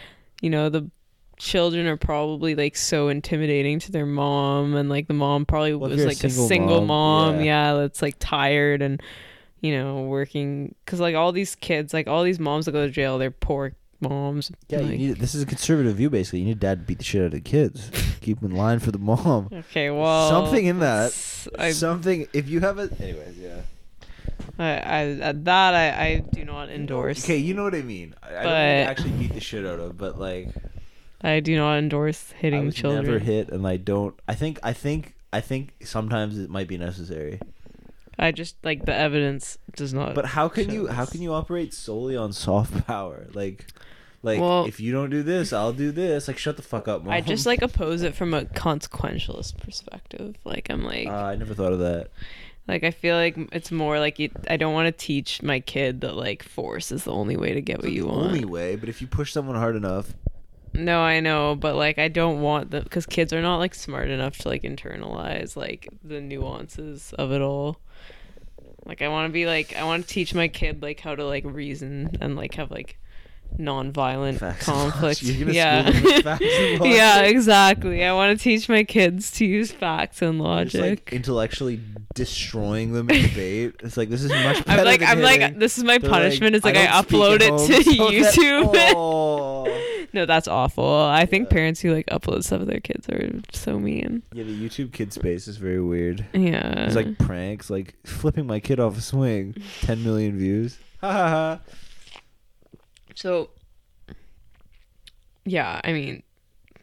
you know, the children are probably like so intimidating to their mom and like the mom probably Well, was a like a single single mom, mom, yeah. yeah. that's like tired and you know working because like all these kids like all these moms that go to jail they're poor moms. Yeah, you need. This is a conservative view, basically. You need dad to beat the shit out of the kids, keep them in line for the mom. Okay, well, Something in that. I, Something. If you have a. Anyways, yeah. I, I, uh, that I, I do not endorse. Okay, you know what I mean. I, I don't actually beat the shit out of, but like I do not endorse I hitting was children. never hit, and I don't. I think. I think. I think sometimes it might be necessary. I just like the evidence does not. But how can you? show How can you operate solely on soft power? Like, like Well- if you don't do this, I'll do this. Like, shut the fuck up, mom. I just like oppose it from a consequentialist perspective. Like I'm like, Uh, I never thought of that. like I feel like it's more like you, I don't want to teach my kid that like force is the only way to get what It's you the want. only way, but if you push someone hard enough, No, I know, but like I don't want them because kids are not like smart enough to like internalize like the nuances of it all. Like I want to be like I want to teach my kid like how to like reason and like have like non-violent Facts conflict. yeah. school facts and yeah, exactly. I want to teach my kids to use facts and logic. like intellectually destroying them in debate. It's like this is much better. I'm like I'm hitting. like this is my They're punishment. It's like I, don't upload it to that- YouTube. oh. No, that's awful. I think Yeah. parents who like upload stuff of their kids are so mean. Yeah, the YouTube kid space is very weird. Yeah. It's like pranks, like flipping my kid off a swing, 10 million views. Ha ha ha. So, yeah, I mean,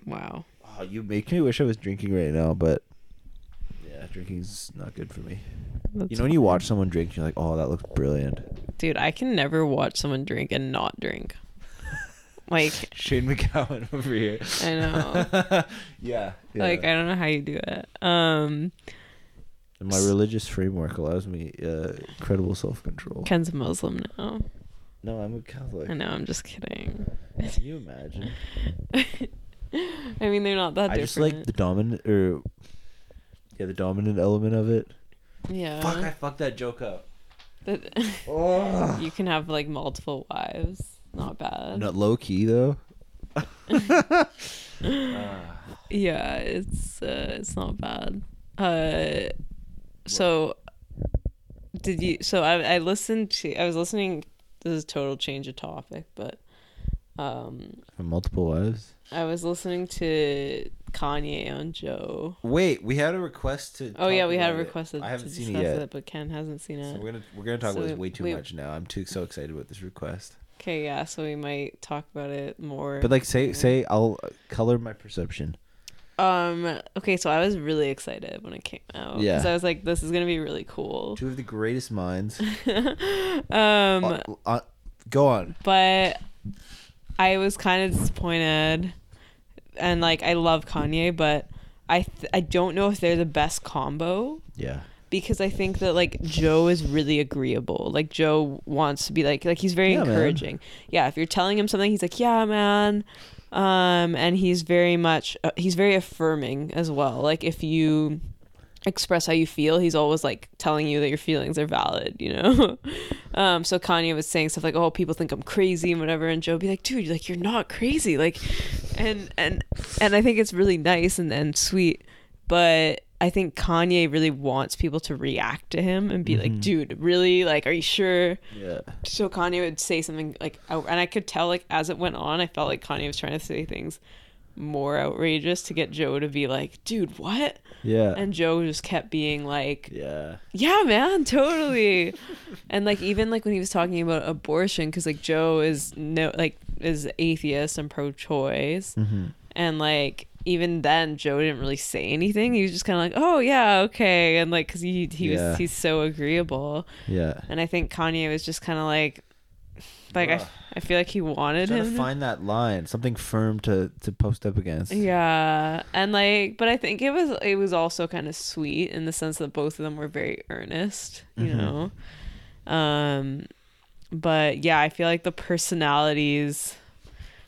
wow. Oh, you make me wish I was drinking right now, but yeah, drinking's not good for me. That's You know when you watch someone drink, you're like, oh, that looks brilliant. dude, I can never watch someone drink and not drink. Like, Shane MacGowan over here. I know. yeah, yeah. like I don't know how you do it. Um, And my religious framework allows me uh, incredible self control. Ken's a Muslim now. No, I'm a Catholic. I know. I'm just kidding. Can you imagine? I mean, they're not that I different. just like the dominant, or yeah, the dominant element of it. yeah. Fuck, I fucked that joke up. that- Oh. you can have like multiple wives. Not bad. Not low key though. Yeah, it's uh, it's not bad. Uh, so did you? So I I listened to I was listening. This is a total change of topic, but um, multiple wives. I was listening to Kanye on Joe. Wait, we had a request to. Oh yeah, talk we had a request. requested. I haven't to seen it discuss yet. but Ken hasn't seen it. So it. we're gonna we're gonna talk So about this way too we- much now. I'm too so excited about this request. Okay, yeah, so we might talk about it more. But like, say later. say I'll color my perception. Um. Okay, so I was really excited when it came out. Because Yeah. I was like, this is gonna be really cool. Two of the greatest minds. um. Uh, uh, go on. but I was kind of disappointed, and like I love Kanye, but I th- I don't know if they're the best combo Yeah. Because I think that like Joe is really agreeable. Like Joe wants to be like like he's very Yeah, man. encouraging. Yeah, if you're telling him something, he's like, "Yeah, man." Um and he's very much uh, he's very affirming as well. Like if you express how you feel, he's always like telling you that your feelings are valid, you know? um so Kanye was saying stuff like, "Oh, people think I'm crazy and whatever." And Joe would be like, "Dude, like you're not crazy." Like and and and I think it's really nice and and sweet, but I think Kanye really wants people to react to him and be like, Mhm. "Dude, really? Like, are you sure?" Yeah. So Kanye would say something like, and I could tell like as it went on, I felt like Kanye was trying to say things more outrageous to get Joe to be like, "Dude, what?" Yeah. And Joe just kept being like, yeah. "Yeah, man, totally." and like even like when he was talking about abortion, because like Joe is no like is atheist and pro-choice, Mm-hmm. and like even then Joe didn't really say anything. He was just kind of like, "Oh yeah, okay," and like because he he Yeah. was he's so agreeable. Yeah. And I think Kanye was just kind of like, like I, Ugh. I feel like he wanted Trying him. to find that line, something firm to to post up against. yeah, and like, but I think it was it was also kind of sweet in the sense that both of them were very earnest, you Mhm. know. Um, but yeah, I feel like the personalities.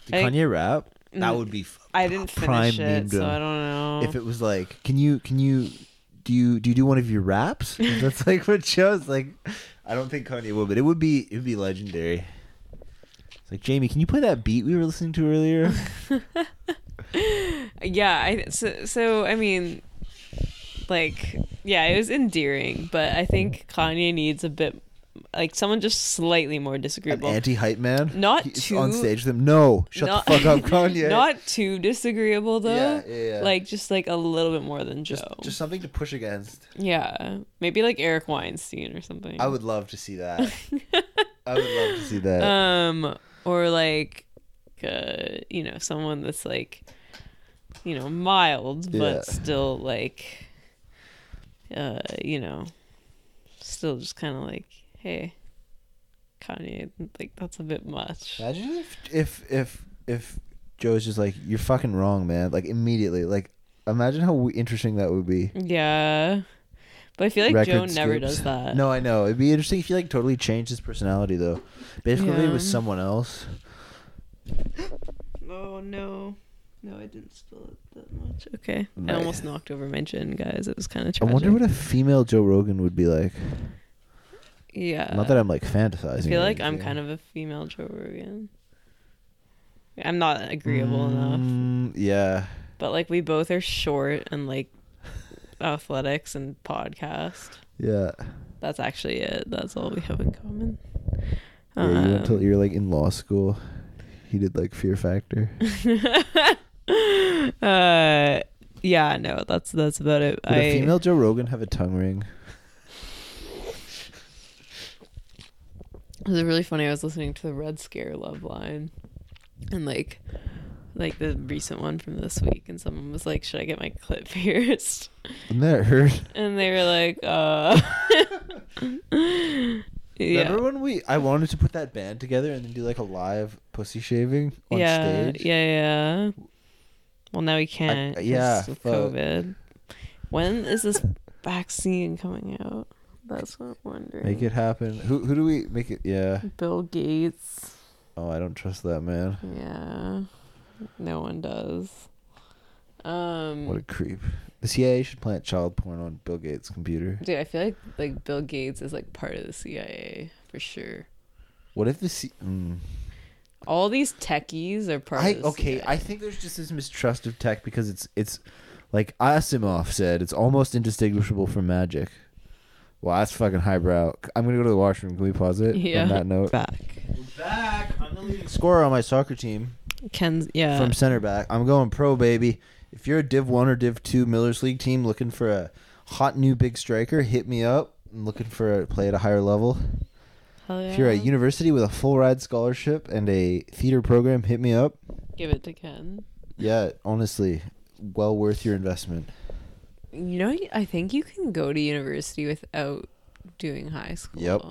The I- Kanye rap. That would be. I didn't finish it, so. I don't know. If it was like, can you can you do you do you do one of your raps? If That's like what Joe's like. I don't think Kanye would, but it would be it would be legendary. It's like Jamie, can you play that beat we were listening to earlier? yeah i so, so i mean like yeah it was endearing but i think kanye needs a bit like someone just slightly more An disagreeable. anti-hype man. Not He's too- on stage with them. No, shut Not- the fuck up, Kanye. Not too disagreeable though. yeah, yeah, yeah. Like just like a little bit more than just Joe. just something to push against. yeah, maybe like Eric Weinstein or something. I would love to see that. I would love to see that. um or like uh you know someone that's like you know mild Yeah. but still like uh you know still just kind of like hey Kanye like that's a bit much Imagine if if if if Joe's just like you're fucking wrong, man. Like immediately. Like imagine how interesting that would be. yeah but I feel like Joe Record never does that No, I know. It'd be interesting if he like totally changed his personality though. Basically, if it was Yeah. someone else. oh no no I didn't spill it that much okay I almost knocked over my gin guys it was kind of I wonder what a female Joe Rogan would be like. Yeah Not that I'm like fantasizing. I feel like I'm kind of a female Joe Rogan. I'm not agreeable enough, Mm, Yeah. but like we both are short and like athletics and podcast. Yeah. That's actually it. That's all we have in common. yeah you to, Um, you're like in law school. He did like Fear Factor. uh, yeah, no, that's that's about it. Would I a female Joe Rogan have a tongue ring? It was really funny. I was listening to the Red Scare Love Line, and like, like the recent one from this week, and someone was like, "Should I get my clit pierced?" Isn't that hurt? And they were like, uh Yeah. Remember when we I wanted to put that band together and then do like a live pussy shaving on yeah, stage? yeah, yeah. Well now we can't. 'cause yeah, of fuck. COVID. When is this vaccine coming out? That's what I'm wondering. Make it happen. Who who do we make it yeah. Bill Gates. Oh, I don't trust that man. Yeah. No one does. Um What a creep. The CIA should plant child porn on Bill Gates' computer. Dude, I feel like like Bill Gates is like part of the CIA for sure. What if the C- mm. All these techies are part I of the okay, CIA. I think there's just this mistrust of tech because it's it's like Asimov said, it's almost indistinguishable from magic. Well, that's fucking highbrow. I'm gonna go to the washroom. Can we pause it? Yeah. On that note. back. We're back. I'm the leading scorer on my soccer team Ken's yeah. from center back. I'm going pro, baby. If you're a Div One or Div Two Millers League team looking for a hot new big striker, hit me up. I'm looking for a play at a higher level. Hell yeah. If you're a university with a full ride scholarship and a theater program, hit me up. Give it to Ken. Yeah, honestly, well worth your investment. You know, I think you can go to university without doing high school. Yep.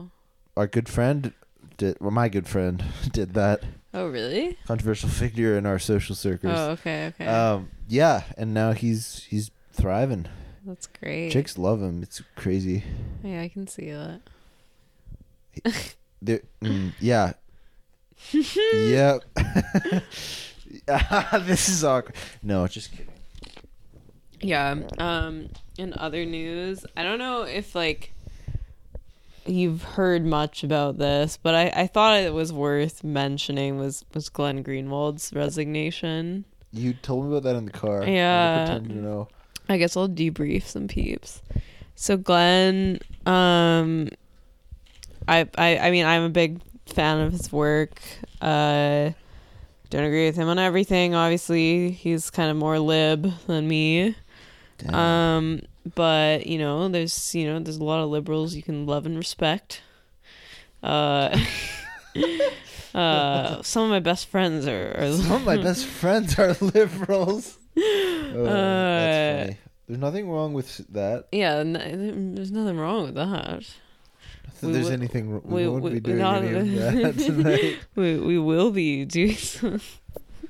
Our good friend did, well, my good friend did that. Oh, really? Controversial figure in our social circles. Oh, okay, okay. Um, yeah, and now he's he's thriving. That's great. Chicks love him. It's crazy. Yeah, I can see that. They're- mm, yeah. yep. this is awkward. No, just kidding. Yeah. Um. In other news, I don't know if like you've heard much about this, but I I thought it was worth mentioning was was Glenn Greenwald's resignation. You told me about that in the car. I Yeah. pretend to know. I guess I'll debrief some peeps. So Glenn, um, I I I mean I'm a big fan of his work. Uh, don't agree with him on everything. Obviously, he's kind of more lib than me. Damn. Um, but you know, there's you know, there's a lot of liberals you can love and respect. Uh, uh, some of my best friends are. are Some of my best friends are liberals. Oh, Uh, that's funny. There's nothing wrong with that. Yeah, n- there's nothing wrong with that. Not We there's anything. We, we- won't we- be doing not- any of that tonight. We we will be doing some.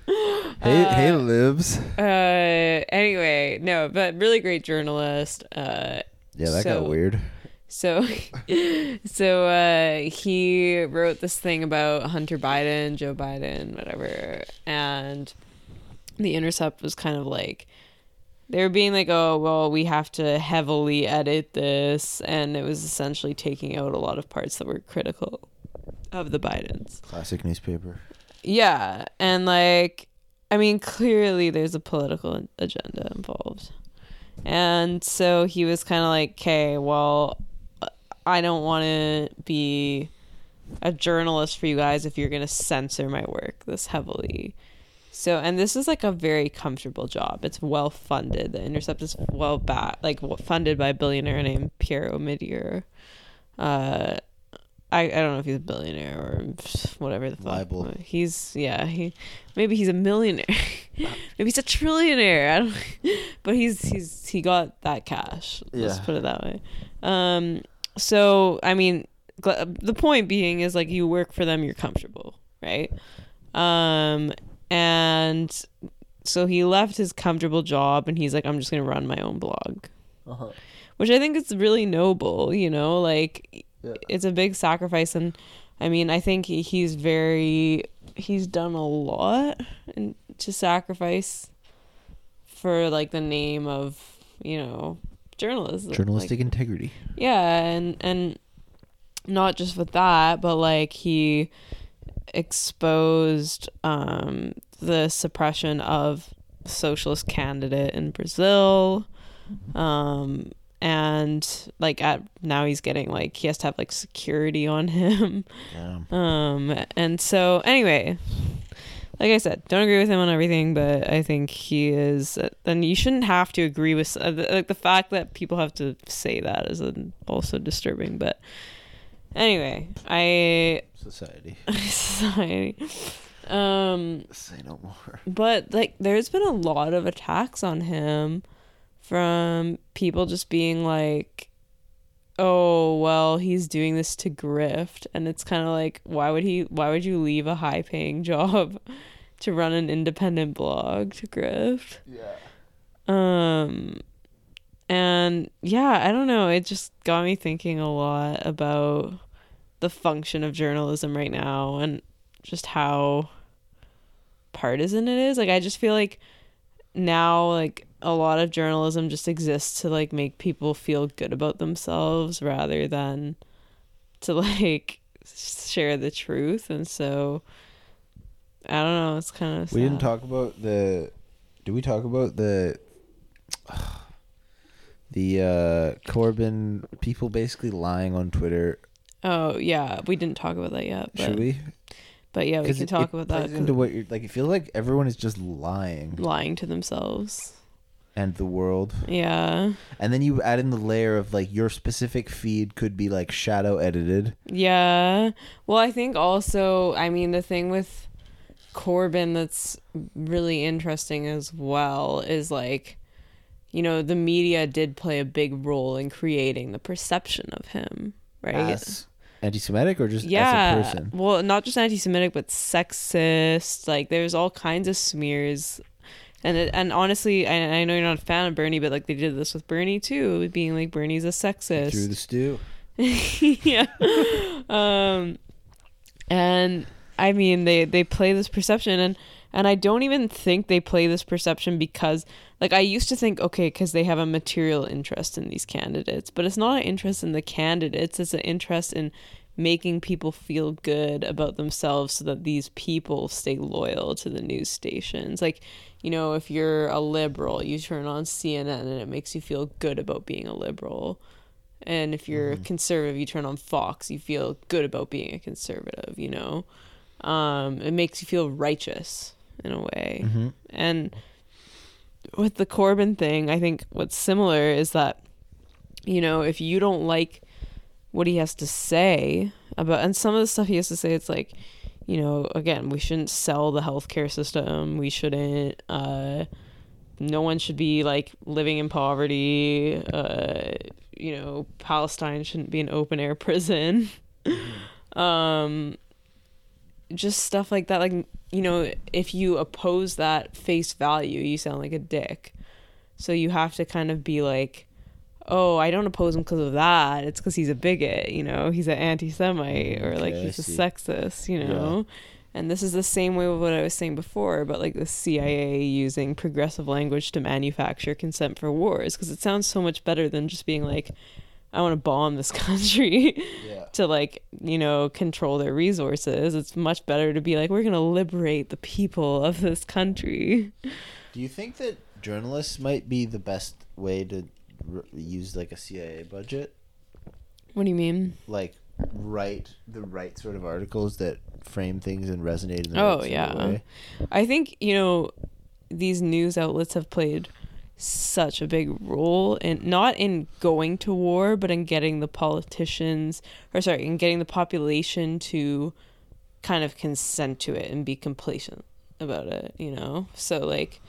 hey, hey, Uh, libs. Uh, anyway, no, but really great journalist. Uh, Yeah, that so- got weird. so, so uh, he wrote this thing about Hunter Biden, Joe Biden, whatever, and the Intercept was kind of like they were being like, "Oh, well, we have to heavily edit this," and it was essentially taking out a lot of parts that were critical of the Bidens. Classic newspaper. Yeah, and like I mean clearly there's a political agenda involved. And so he was kind of like, "Okay, well, I don't want to be a journalist for you guys if you're going to censor my work this heavily. So, and this is like a very comfortable job. It's well funded. The Intercept is well back, like funded by a billionaire named Pierre Omidyar. Uh, I, I don't know if he's a billionaire or whatever the fuck. Libel. He's yeah he maybe he's a millionaire, maybe he's a trillionaire. I don't, but he's he's he got that cash. Let's put it that way. Um, so I mean, gl- the point being is like you work for them, you're comfortable, right? Um, and so he left his comfortable job and he's like, I'm just gonna run my own blog, Uh-huh. which I think is really noble. You know, like Yeah. it's a big sacrifice, and I mean, I think he, he's very he's done a lot and to sacrifice for like the name of you know journalism, Journalistic Like, integrity. yeah, and and not just with that, but like he exposed um the suppression of socialist candidate in Brazil. Um and like at now he's getting like he has to have like security on him. Damn. Um and so anyway, like I said, don't agree with him on everything, but I think he is. Then you shouldn't have to agree with uh, the- like the fact that people have to say that is also disturbing. But anyway, I Society. society. Um, Say no more. but like, there's been a lot of attacks on him from people just being like, "Oh, well, he's doing this to grift," and it's kind of like, why would he? Why would you leave a high-paying job to run an independent blog to grift? Yeah. Um, and yeah, I don't know. It just got me thinking a lot about the function of journalism right now and just how partisan it is. Like, I just feel like now, like, a lot of journalism just exists to, like, make people feel good about themselves rather than to, like, share the truth. And so, I don't know. It's kind of We didn't talk about the. Did we talk about the? The uh Corbyn people basically lying on Twitter. Oh, yeah. We didn't talk about that yet. But, Should we? But yeah, we can it- talk it about that. Into what you're like, it feels like everyone is just lying, lying to themselves. And the world. Yeah. And then you add in the layer of like your specific feed could be like shadow edited. Yeah. Well, I think also, I mean, the thing with Corbyn that's really interesting as well is like, you know, the media did play a big role in creating the perception of him, right? As anti-Semitic or just yeah. as a person. Well, not just anti-Semitic, but sexist. Like, there's all kinds of smears. And it, and honestly, I, I know you're not a fan of Bernie, but like they did this with Bernie too, being like Bernie's a sexist. Through the stew. yeah. Um and I mean they they play this perception and and I don't even think they play this perception because like I used to think okay cuz they have a material interest in these candidates, but it's not an interest in the candidates, it's an interest in making people feel good about themselves so that these people stay loyal to the news stations. Like, you know, if you're a liberal, you turn on CNN and it makes you feel good about being a liberal. And if you're a conservative, you turn on Fox, you feel good about being a conservative, you know? Um, it makes you feel righteous in a way. Mm-hmm. And with the Corbyn thing, I think what's similar is that, you know, if you don't like what he has to say about, and some of the stuff he has to say, it's like, you know, again, we shouldn't sell the healthcare system. We shouldn't, uh, no one should be like living in poverty. Uh, you know, Palestine shouldn't be an open air prison. um, just stuff like that. Like, you know, if you oppose that face value, you sound like a dick. So you have to kind of be like, oh, I don't oppose him because of that. It's because he's a bigot, you know, he's an anti Semite or like Okay, he's a sexist, you know. And this is the same way with what I was saying before about like the CIA using progressive language to manufacture consent for wars because it sounds so much better than just being like, I want to bomb this country Yeah. to like, you know, control their resources. It's much better to be like, we're going to liberate the people of this country. Do you think that journalists might be the best way to r- use like a CIA budget? What do you mean? like write the right sort of articles that frame things and resonate in the Oh, right yeah. I think, you know, these news outlets have played such a big role in not in going to war, but in getting the politicians or sorry, in getting the population to kind of consent to it and be complacent about it, you know? So like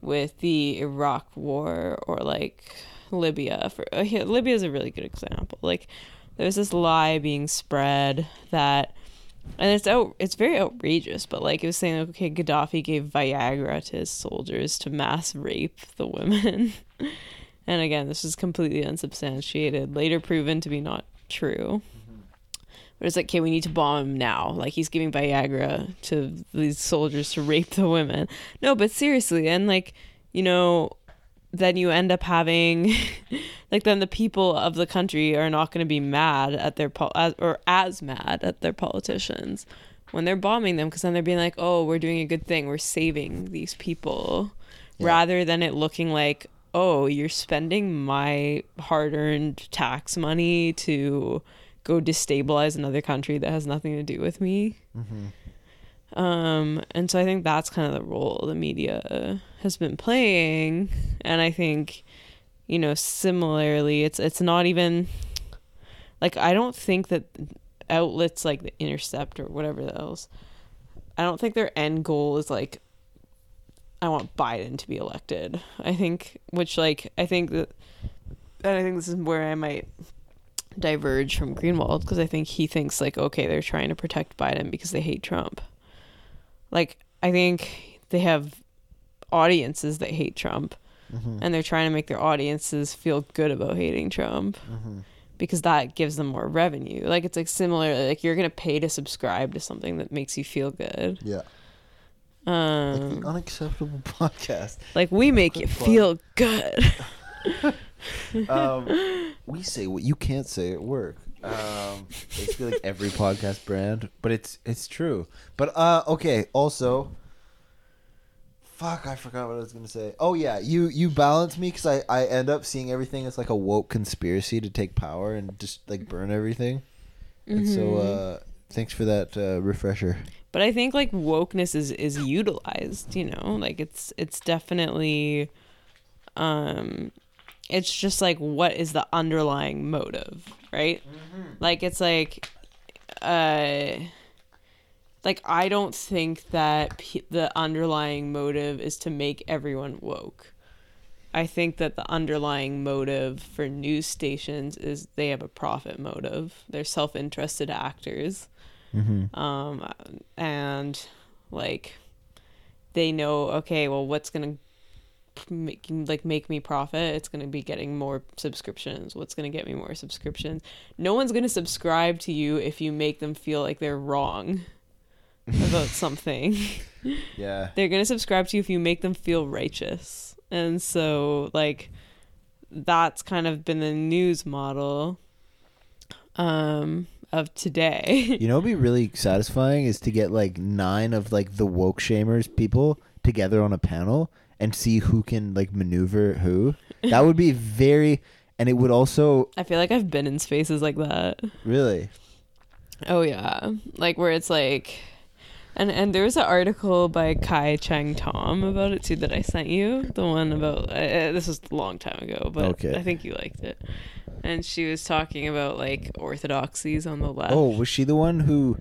with the Iraq war or like Libya for uh, Libya is a really good example. Like there's this lie being spread that and it's out it's very outrageous but like it was saying okay gaddafi gave viagra to his soldiers to mass rape the women. And again this is completely unsubstantiated later proven to be not true. But it's like okay we need to bomb him now. Like he's giving viagra to these soldiers to rape the women. No but seriously and like you know then you end up having like then the people of the country are not going to be mad at their pol- as, or as mad at their politicians when they're bombing them because then they're being like oh we're doing a good thing. We're saving these people Yeah. rather than it looking like oh you're spending my hard-earned tax money to go destabilize another country that has nothing to do with me mm-hmm. Um, and so I think that's kind of the role the media has been playing, and I think, you know, similarly, it's it's not even like I don't think that outlets like the Intercept or whatever else, I don't think their end goal is like, I want Biden to be elected. I think, which like I think that, and I think this is where I might diverge from Greenwald because I think he thinks like okay they're trying to protect Biden because they hate Trump like I think they have audiences that hate Trump Mm-hmm. and they're trying to make their audiences feel good about hating Trump Mm-hmm. because that gives them more revenue. Like it's like similar like you're going to pay to subscribe to something that makes you feel good. Yeah. Like Um the unacceptable podcast. like we make you feel good. Um, we say what you can't say at work. Um, basically, like every podcast brand, but it's it's true. But uh, okay. Also, fuck, I forgot what I was gonna say. Oh yeah, you you balance me because I I end up seeing everything as like a woke conspiracy to take power and just like burn everything. And so, Mhm. uh, thanks for that uh, refresher. but I think like wokeness is is utilized, you know? Like it's it's definitely um it's just like what is the underlying motive, right? Like it's like uh like I don't think that p- the underlying motive is to make everyone woke. I think that the underlying motive for news stations is they have a profit motive. They're self-interested actors Mm-hmm. um and like they know okay well what's gonna make like make me profit it's gonna be getting more subscriptions. What's gonna get me more subscriptions? No one's gonna subscribe to you if you make them feel like they're wrong about something. Yeah. they're gonna subscribe to you if you make them feel righteous. And so like that's kind of been the news model um of today. You know, what'd be really satisfying is to get like nine of like the woke shamers people together on a panel and see who can like maneuver who. That would be very, and it would also I feel like I've been in spaces like that. really. Oh yeah, like where it's like, and and there was an article by Kai Cheng Thom about it too that I sent you. The one about uh, this was a long time ago, but Okay. I think you liked it. And she was talking about like orthodoxies on the left. Oh, was she the one who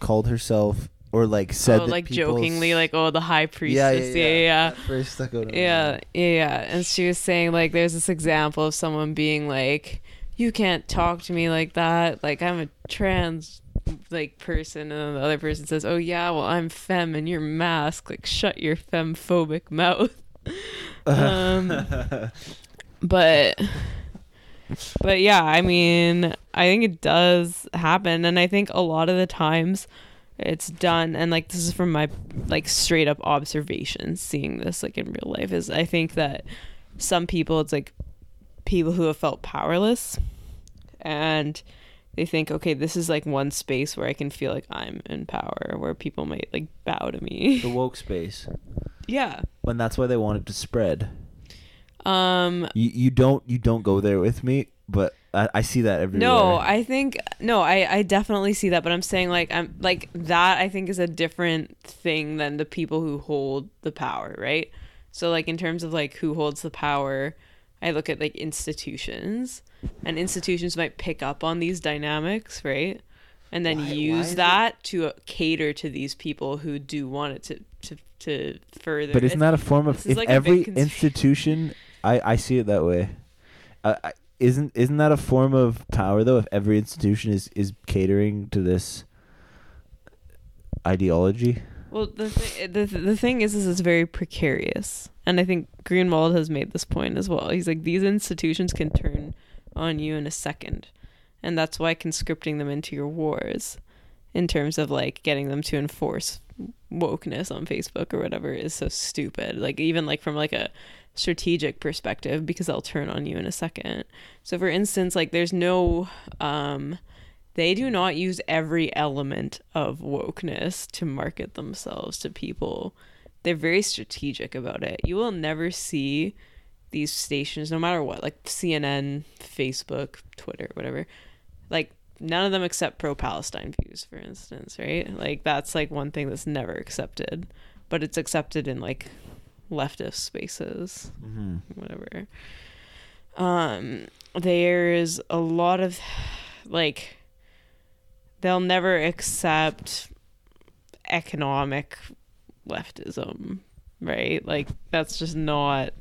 called herself or like said Oh, like jokingly, like oh the high priestess. yeah, Yeah, yeah, yeah. That phrase stuck out Yeah, yeah, yeah. And she was saying like there's this example of someone being like, You can't talk to me like that. Like I'm a trans like person and then the other person says, Oh yeah, well I'm femme and you're masc, like shut your femmephobic mouth. um but but yeah, I mean, I think it does happen and I think a lot of the times it's done and like this is from my like straight up observations seeing this like in real life is I think that some people it's like people who have felt powerless and they think okay this is like one space where I can feel like I'm in power where people might like bow to me. the woke space. yeah. When that's why they wanted to spread. Um You you don't you don't go there with me. but I, I see that everywhere. No, I think no, I I definitely see that, but I'm saying like I'm like that I think is a different thing than the people who hold the power, right? So like in terms of like who holds the power, I look at like institutions, and institutions might pick up on these dynamics, right? And then Why- why use it- that to uh, cater to these people who do want it to to to further. But isn't that a form of if like every institution? I I see it that way. Uh, I, isn't isn't that a form of power though? If every institution is is catering to this ideology, Well, the th- the the thing is, is it's very precarious, and I think Greenwald has made this point as well. He's like these institutions can turn on you in a second, and that's why conscripting them into your wars, in terms of like getting them to enforce wokeness on Facebook or whatever, is so stupid. Like even like from like a strategic perspective, because they'll turn on you in a second. So for instance, like there's no um they do not use every element of wokeness to market themselves to people. They're very strategic about it. You will never see these stations, no matter what, like CNN, Facebook, Twitter, whatever. Like none of them accept pro-Palestine views, for instance, right? Like that's like one thing that's never accepted, but it's accepted in like leftist spaces mm-hmm. whatever. Um, there's a lot of like they'll never accept economic leftism, right? Like that's just not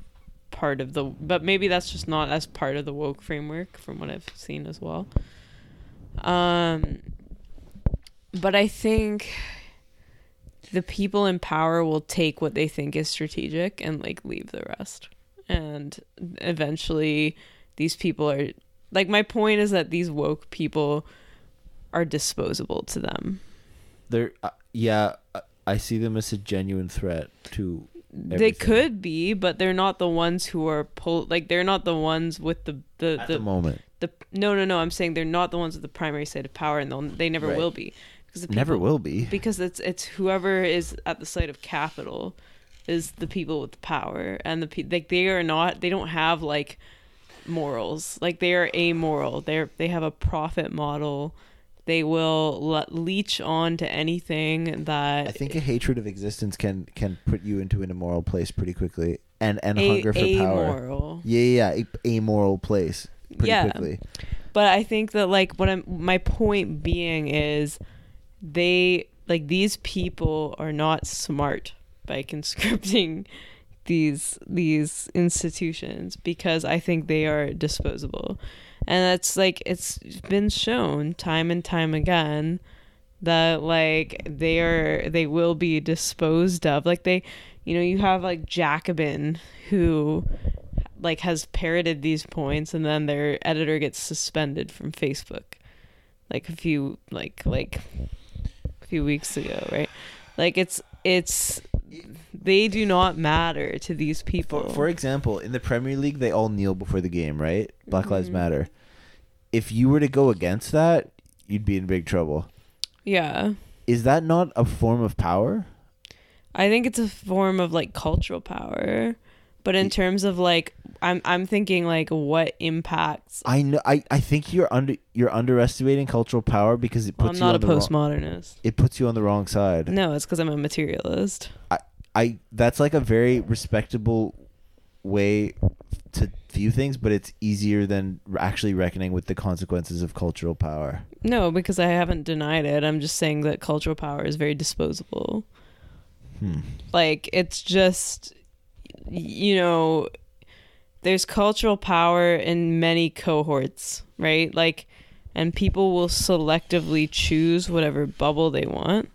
part of the but maybe that's just not as part of the woke framework from what I've seen as well. Um but I think the people in power will take what they think is strategic and like leave the rest. And eventually these people are like my point is that these woke people are disposable to them. they're uh, yeah. uh, I see them as a genuine threat to. They could be, but they're not the ones who are pull like they're not the ones with the the At the, the moment, the no no no I'm saying they're not the ones with the primary site of power and they'll they never Right. will be because never will be. because it's it's whoever is at the site of capital is the people with the power and the pe- like they are not they don't have like morals like they are amoral they're they have a profit model they will le- leech on to anything that I think a hatred of existence can can put you into an immoral place pretty quickly, and and a, hunger for power. Yeah, yeah, yeah, a amoral place pretty Yeah. quickly. but i think that like what i'm my point being is they like these people are not smart by conscripting these these institutions because i think they are disposable. And that's like it's been shown time and time again that like they are they will be disposed of. Like they you know you have like jacobin who like has parroted these points and then their editor gets suspended from facebook. Like a few like like few weeks ago right like it's it's they do not matter to these people For, for example, in the Premier League, they all kneel before the game, right? Black Lives Mhm. Matter. If you were to go against that, you'd be in big trouble. yeah Is that not a form of power? I think it's a form of like cultural power. But in terms of like I'm I'm thinking like what impacts I know. I, I think you're under you're underestimating cultural power because it puts. well, I'm not you a on the wrong, postmodernist. it puts you on the wrong side. No, it's because I'm a materialist. I I that's like a very respectable way to view things, but it's easier than actually reckoning with the consequences of cultural power. No, because I haven't denied it. I'm just saying that cultural power is very disposable. Hmm. Like it's just you know there's cultural power in many cohorts, right? Like and people will selectively choose whatever bubble they want.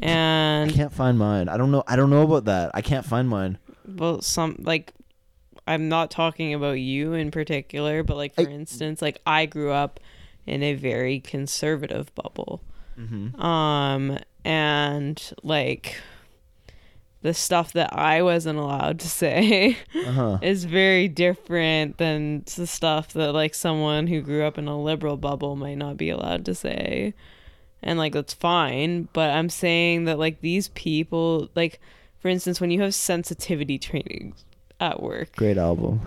And I can't find mine. I don't know. I don't know about that. I can't find mine. well some like i'm not talking about you in particular but like for I- instance like i grew up in a very conservative bubble Mm-hmm. um and like the stuff that i wasn't allowed to say Uh huh. is very different than the stuff that like someone who grew up in a liberal bubble might not be allowed to say and like that's fine but i'm saying that like these people like for instance when you have sensitivity training at work Great album.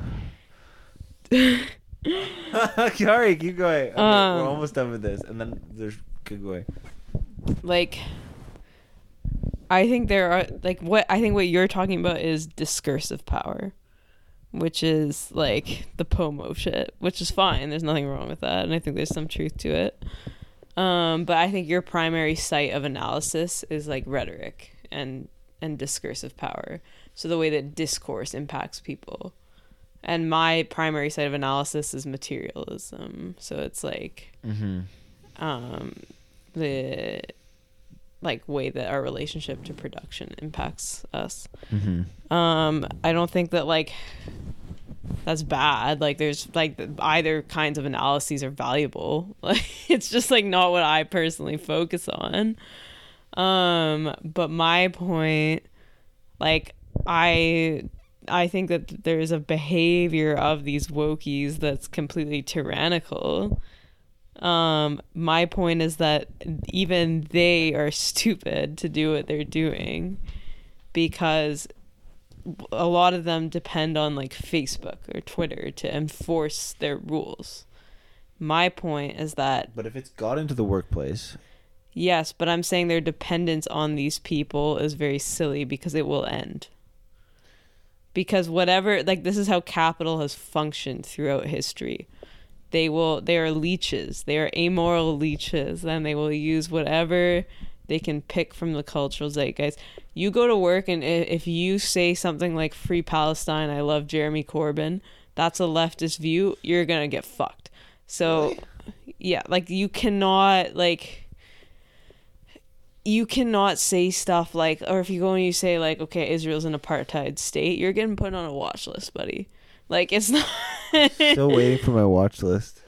Sorry, keep going. Um, we're almost done with this, and then there's keep going. like I think there are like what I think what you're talking about is discursive power, which is like the Pomo shit, which is fine. There's nothing wrong with that, and I think there's some truth to it. Um, but I think your primary site of analysis is like rhetoric and and discursive power. So the way that discourse impacts people. And my primary site of analysis is materialism. So it's like Mm-hmm. um, the like way that our relationship to production impacts us. Mm-hmm. Um, I don't think that like that's bad. Like there's like either kinds of analyses are valuable. Like it's just like not what I personally focus on. Um, but my point, like I I think that there's a behavior of these wokies that's completely tyrannical. Um, my point is that even they are stupid to do what they're doing because a lot of them depend on like Facebook or Twitter to enforce their rules. My point is that But if it's got into the workplace, yes, but I'm saying their dependence on these people is very silly because it will end. Because whatever like this is how capital has functioned throughout history. They will they are leeches. They are amoral leeches and they will use whatever they can pick from the cultural zeitgeist. You go to work and if you say something like free Palestine, I love Jeremy Corbyn, that's a leftist view, you're going to get fucked. So yeah, like you cannot like you cannot say stuff like or if you go and you say like okay israel's an apartheid state you're getting put on a watch list buddy like it's not still waiting for my watch list.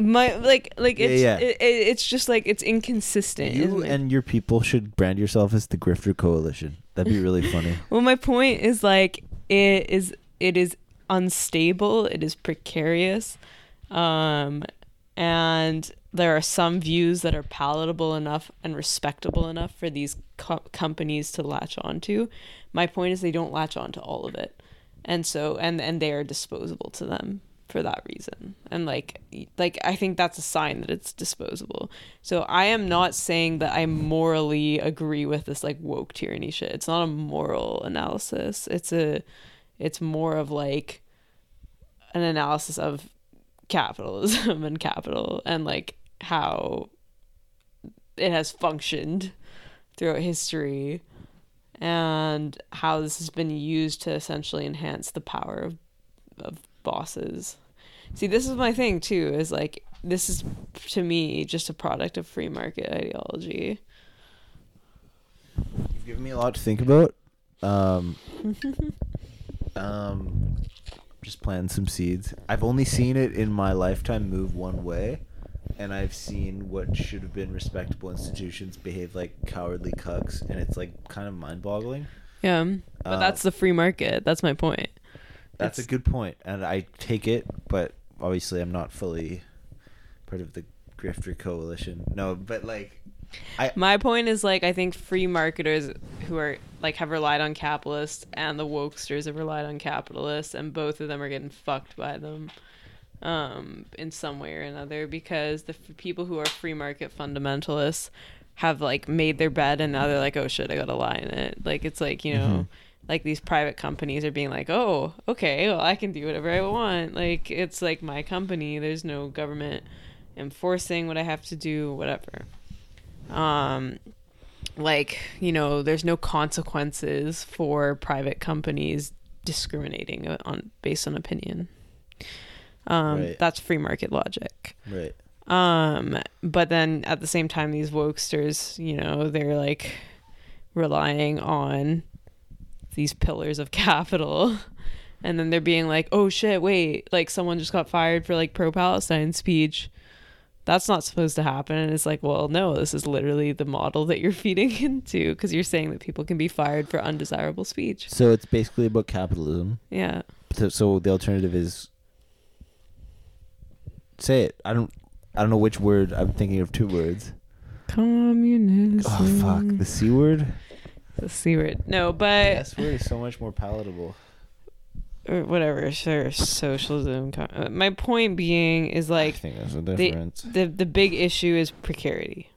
my like like Yeah, it's yeah. It, it, it's just like it's inconsistent You and your people should brand yourself as the Grifter Coalition. That'd be really funny. well my point is like it is it is unstable it is precarious um and there are some views that are palatable enough and respectable enough for these co- companies to latch onto my point is they don't latch onto all of it and so and and they are disposable to them for that reason. And like like i think that's a sign that it's disposable. So i am not saying that i morally agree with this like woke tyranny shit. It's not a moral analysis. It's a it's more of like an analysis of capitalism and capital and like how it has functioned throughout history and how this has been used to essentially enhance the power of, of bosses. See, this is my thing too, is like this is to me just a product of free market ideology. You've given me a lot to think about. Um, um, just planting some seeds. I've only seen it in my lifetime move one way, and I've seen what should have been respectable institutions behave like cowardly cucks, and it's like kind of mind-boggling. Yeah. But Uh, that's the free market. That's my point. That's a good point, and I take it, but obviously I'm not fully part of the grifter coalition. No, but like, I My point is like I think free marketers who are like have relied on capitalists and the wokesters have relied on capitalists and both of them are getting fucked by them um in some way or another because the f- people who are free market fundamentalists have like made their bed and now they're like oh shit I got to lie in it. Like it's like you know Mhm. like these private companies are being like oh okay well I can do whatever I want. Like it's like my company there's no government enforcing what I have to do whatever. Um like you know there's no consequences for private companies discriminating on based on opinion um Right. that's free market logic right. um but then at the same time these wokesters you know they're like relying on these pillars of capital and then they're being like oh shit wait like someone just got fired for like pro-palestine speech that's not supposed to happen and it's like well no this is literally the model that you're feeding into because you're saying that people can be fired for undesirable speech So it's basically about capitalism. yeah So, so the alternative is say it. I don't. I don't know which word. I'm thinking of two words. communism Oh fuck, the c word. the c word no The but S word is so much more palatable. or whatever, sure, socialism. uh, My point being is I like think that's the the difference. the the big issue is precarity.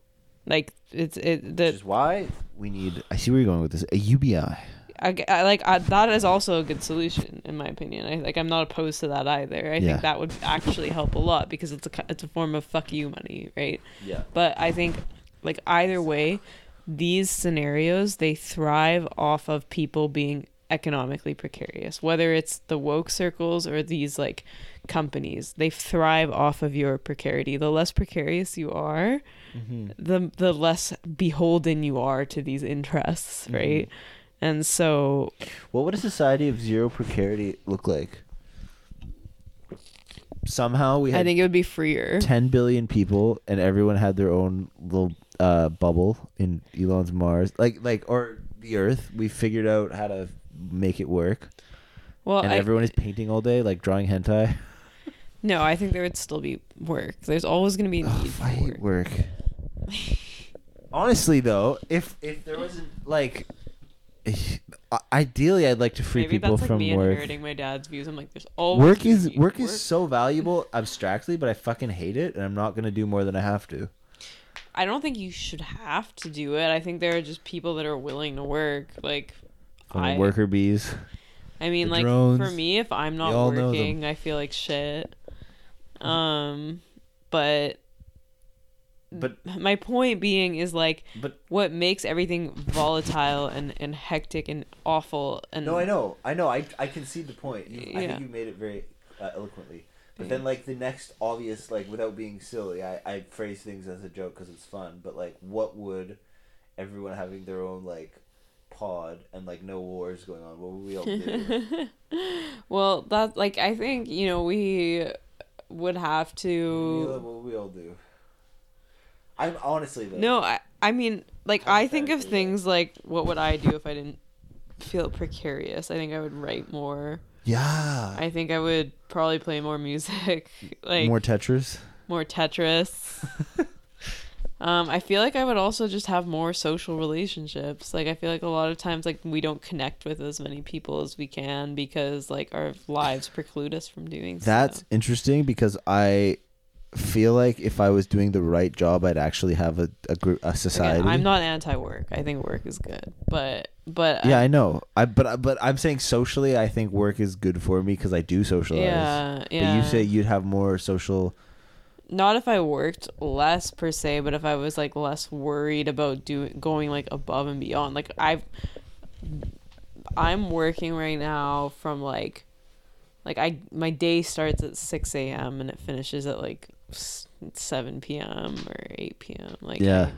Like it's it Which the is why we need. I see where you're going with this. A UBI. I, g- I like I, that is also a good solution in my opinion. I like I'm not opposed to that either. I Yeah. think that would actually help a lot because it's a it's a form of fuck you money, right? Yeah. But I think like either way, these scenarios they thrive off of people being economically precarious. Whether it's the woke circles or these like companies, they thrive off of your precarity. The less precarious you are, Mm-hmm. the the less beholden you are to these interests, Mhm. right? And so What would a society of zero precarity look like? Somehow we had I think it would be freer. 10 billion people and everyone had their own little uh, bubble in Elon's Mars. Like like or the Earth. We figured out how to make it work. Well, and I, everyone is painting all day like drawing hentai. no, I think there would still be work. There's always going to be a need I for hate work. work. Honestly though, if if there wasn't like i- ideally I'd like to free Maybe people that's like from me work. inheriting my dad's views. I'm like, there's always Work is be work is so valuable abstractly, but I fucking hate it and I'm not going to do more than I have to. I don't think you should have to do it. I think there are just people that are willing to work. Like, I, worker bees. I mean, like for me, if I'm not all know them. working, I feel like shit. Um, but But my point being is like but what makes everything volatile and and hectic and awful and No, I know, I know. I I concede the point. You, I think you made it very uh, eloquently. But then, like the next obvious, like without being silly, I I phrase things as a joke because it's fun. But like, what would everyone having their own like pod and like no wars going on? What would we all do? well, that like I think you know we would have to. what would we all do? I'm honestly though. No, I I mean like I think of Hypothetically, things like what would I do if I didn't feel precarious? I think I would write more. Yeah. I think I would probably play more music, like More Tetris. more, Tetris. Tetris. um, I feel like I would also just have more social relationships. Like I feel like a lot of times like we don't connect with as many people as we can because like our lives preclude us from doing That's so. interesting because I feel like if I was doing the right job, I'd actually have a a, group, a society. Again, I'm not anti-work. I think work is good, but but Yeah, I, I know. I but but I'm saying socially, I think work is good for me because I do socialize. yeah, yeah. But you say you'd have more social. not if I worked less per se, but if I was like less worried about doing going like above and beyond. Like I've I'm working right now from like like I my day starts at six a.m. and it finishes at like s- seven p.m. or eight p.m. Like Yeah.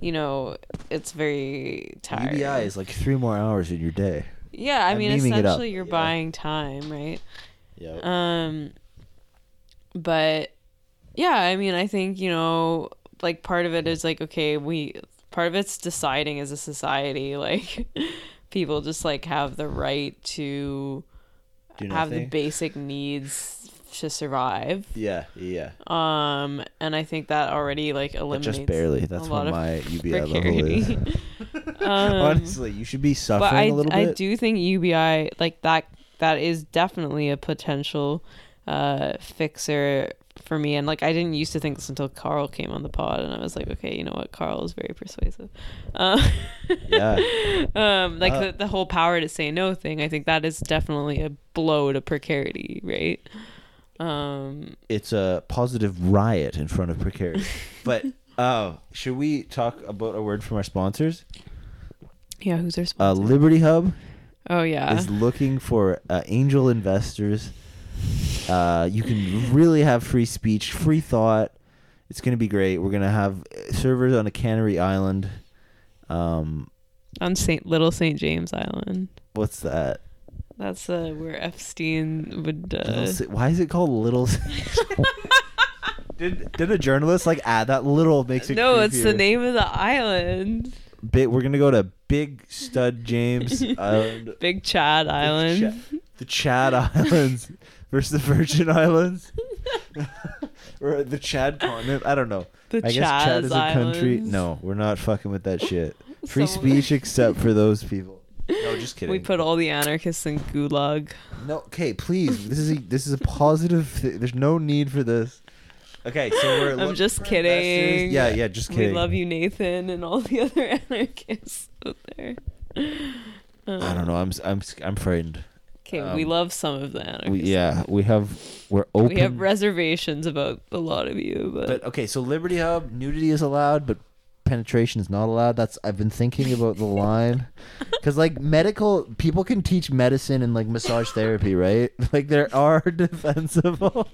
you know, it's very tired. UBI is like three more hours in your day. yeah, I I'm mean, memeing it up, essentially you're yeah. buying time, right? Yeah. Um, but yeah, I mean, I think you know, like part of it is like okay, we part of it's deciding as a society, like people just like have the right to have the basic needs to survive. Yeah, yeah. Um, and I think that already like But eliminates just barely. That's what my UBI level is. um, Honestly, you should be but suffering I, a little bit. I do think UBI like that that is definitely a potential uh fixer for me and like I didn't used to think this until Carl came on the pod and I was like okay you know what Carl is very persuasive uh, Yeah. um like Uh, the, the whole power to say no thing I think that is definitely a blow to precarity right um It's a positive riot in front of precarious. but oh, should we talk about a word from our sponsors? yeah who's our Uh, sponsor Liberty Hub oh yeah is looking for uh, angel investors. Uh, you can really have free speech, free thought. It's gonna be great. We're gonna have uh, servers on a Canary Island. Um, on Saint Little Saint James Island what's that? That's uh where Epstein would uh Why is it called Little? Did did a journalist like add that little makes it? no it's the name of the island Big, we're gonna go to Big Stud James Island, Big Chad Island. Cha- the Chad Islands versus the Virgin Islands, or the Chad continent. I don't know. the I guess Chad is a country. Islands. No, we're not fucking with that shit. Free Some- speech except for those people. No, just kidding. We put all the anarchists in gulag. No, okay, please. This is a, this is a positive. Th- there's no need for this. Okay, so we're. I'm looking just for kidding. investors. Yeah, yeah, just kidding. We love you, Nathan, and all the other anarchists out there. I don't know. I'm s- I'm s- I'm frightened. Okay, we Um, love some of the anarchists. We, yeah, we have we're open. We have reservations about a lot of you, but, but okay, so Liberty Hub nudity is allowed, but penetration is not allowed. That's I've been thinking about the line because like medical people can teach medicine and like massage therapy, right? Like there are defensible,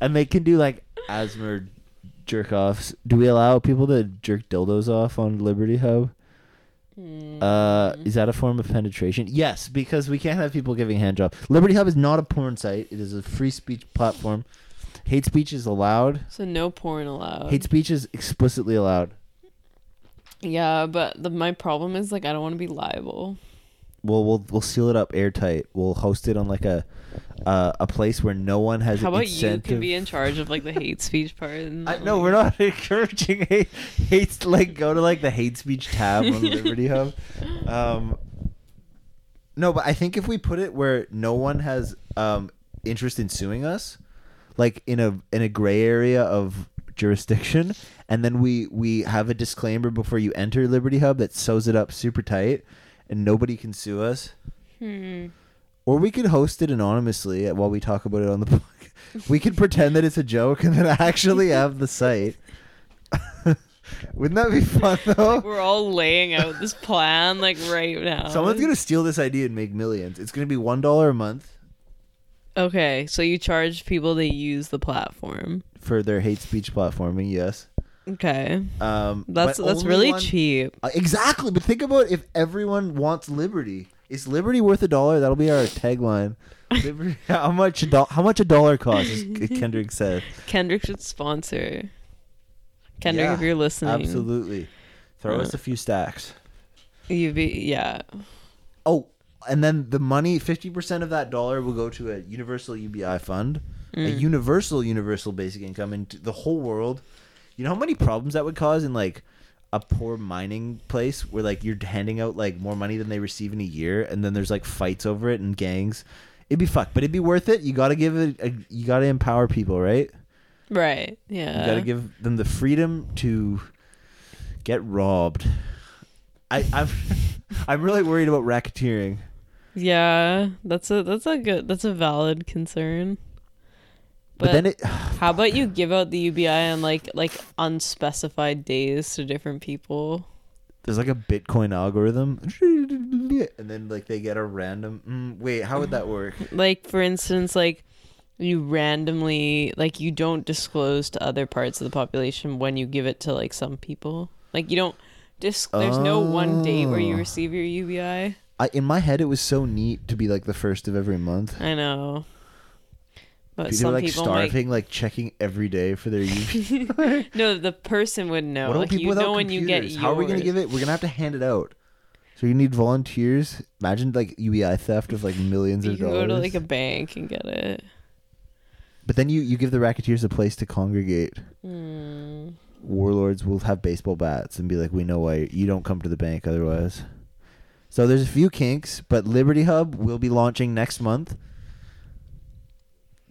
and they can do like asthma jerk offs. Do we allow people to jerk dildos off on Liberty Hub? Uh, Mm. is that a form of penetration? Yes, because we can't have people giving hand jobs. Liberty Hub is not a porn site. It is a free speech platform. Hate speech is allowed. so no porn allowed. Hate speech is explicitly allowed. Yeah, but the, my problem is like I don't want to be liable. We'll we'll we'll seal it up airtight. We'll host it on like a uh, a place where no one has. How about you can be in charge of like the hate speech part? And, I, no, we're not encouraging hate. Hates like go to like the hate speech tab on Liberty Hub. Um, no, but I think if we put it where no one has um, interest in suing us, like in a in a gray area of jurisdiction, and then we we have a disclaimer before you enter Liberty Hub that sews it up super tight, and nobody can sue us. Hmm. Or we could host it anonymously while we talk about it on the book. We could pretend that it's a joke and then actually have the site. Wouldn't that be fun though? We're all laying out this plan like right now. Someone's gonna steal this idea and make millions. It's gonna be one dollar a month Okay, so you charge people to use the platform. for their hate speech platforming. Yes, Okay, um, that's that's really one- cheap. Uh, exactly, but think about if everyone wants liberty. Is liberty worth a dollar? That'll be our tagline. Liberty, how much? A do- how much a dollar costs? Kendrick said. Kendrick should sponsor. Kendrick, Yeah, if you're listening, Absolutely. Throw Uh, us a few stacks. You be yeah. Oh, and then the money, fifty percent of that dollar will go to a universal UBI fund, a Mm. universal universal basic income, and the whole world. You know how many problems that would cause in like a poor mining place where like you're handing out like more money than they receive in a year, and then there's like fights over it and gangs. It'd be fucked, but it'd be worth it. You got to give it. A, you got to empower people, right? Right. Yeah. You got to give them the freedom to get robbed. I, I'm I'm really worried about racketeering. Yeah, that's a that's a good that's a valid concern. But, then it how about you give out the UBI on like like unspecified days to different people? there's like a Bitcoin algorithm, and then like they get a random. Mm, wait, how would that work? Like for instance, like you randomly like you don't disclose to other parts of the population when you give it to like some people. Like you don't dis- there's no one date where you Oh. receive your UBI. I in my head it was so neat to be like the first of every month. I know. But People some are like people starving, like checking every day for their UBI. No, the person would know. what like people you without know when you get computers? yours. How are we gonna give it? We're gonna have to hand it out. So you need volunteers. Imagine like UBI theft of like millions of dollars. go to like a bank and get it. But then you, you give the racketeers a place to congregate. Hmm. Warlords will have baseball bats and be like, "We know why you don't come to the bank otherwise." So there's a few kinks, but Liberty Hub will be launching next month.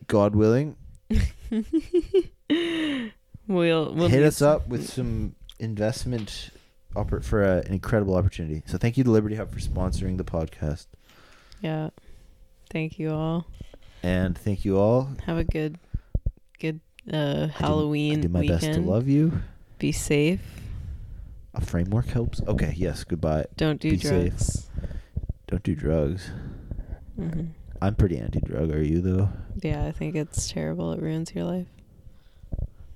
God willing, We'll, we'll hit us up with some investment oppor- for a, an incredible opportunity. So thank you to Liberty Hub for sponsoring the podcast, Yeah. Thank you all. and thank you all. Have a good, good uh, I Halloween I do my weekend. best to love you. Be safe. A framework helps. Okay, yes. Goodbye. Don't do Be safe. drugs. Don't do drugs. hmm I'm pretty anti-drug. Are you though? Yeah, I think it's terrible. It ruins your life.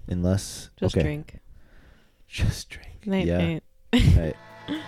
Unless Just okay, drink. just drink. Night yeah. night. Right.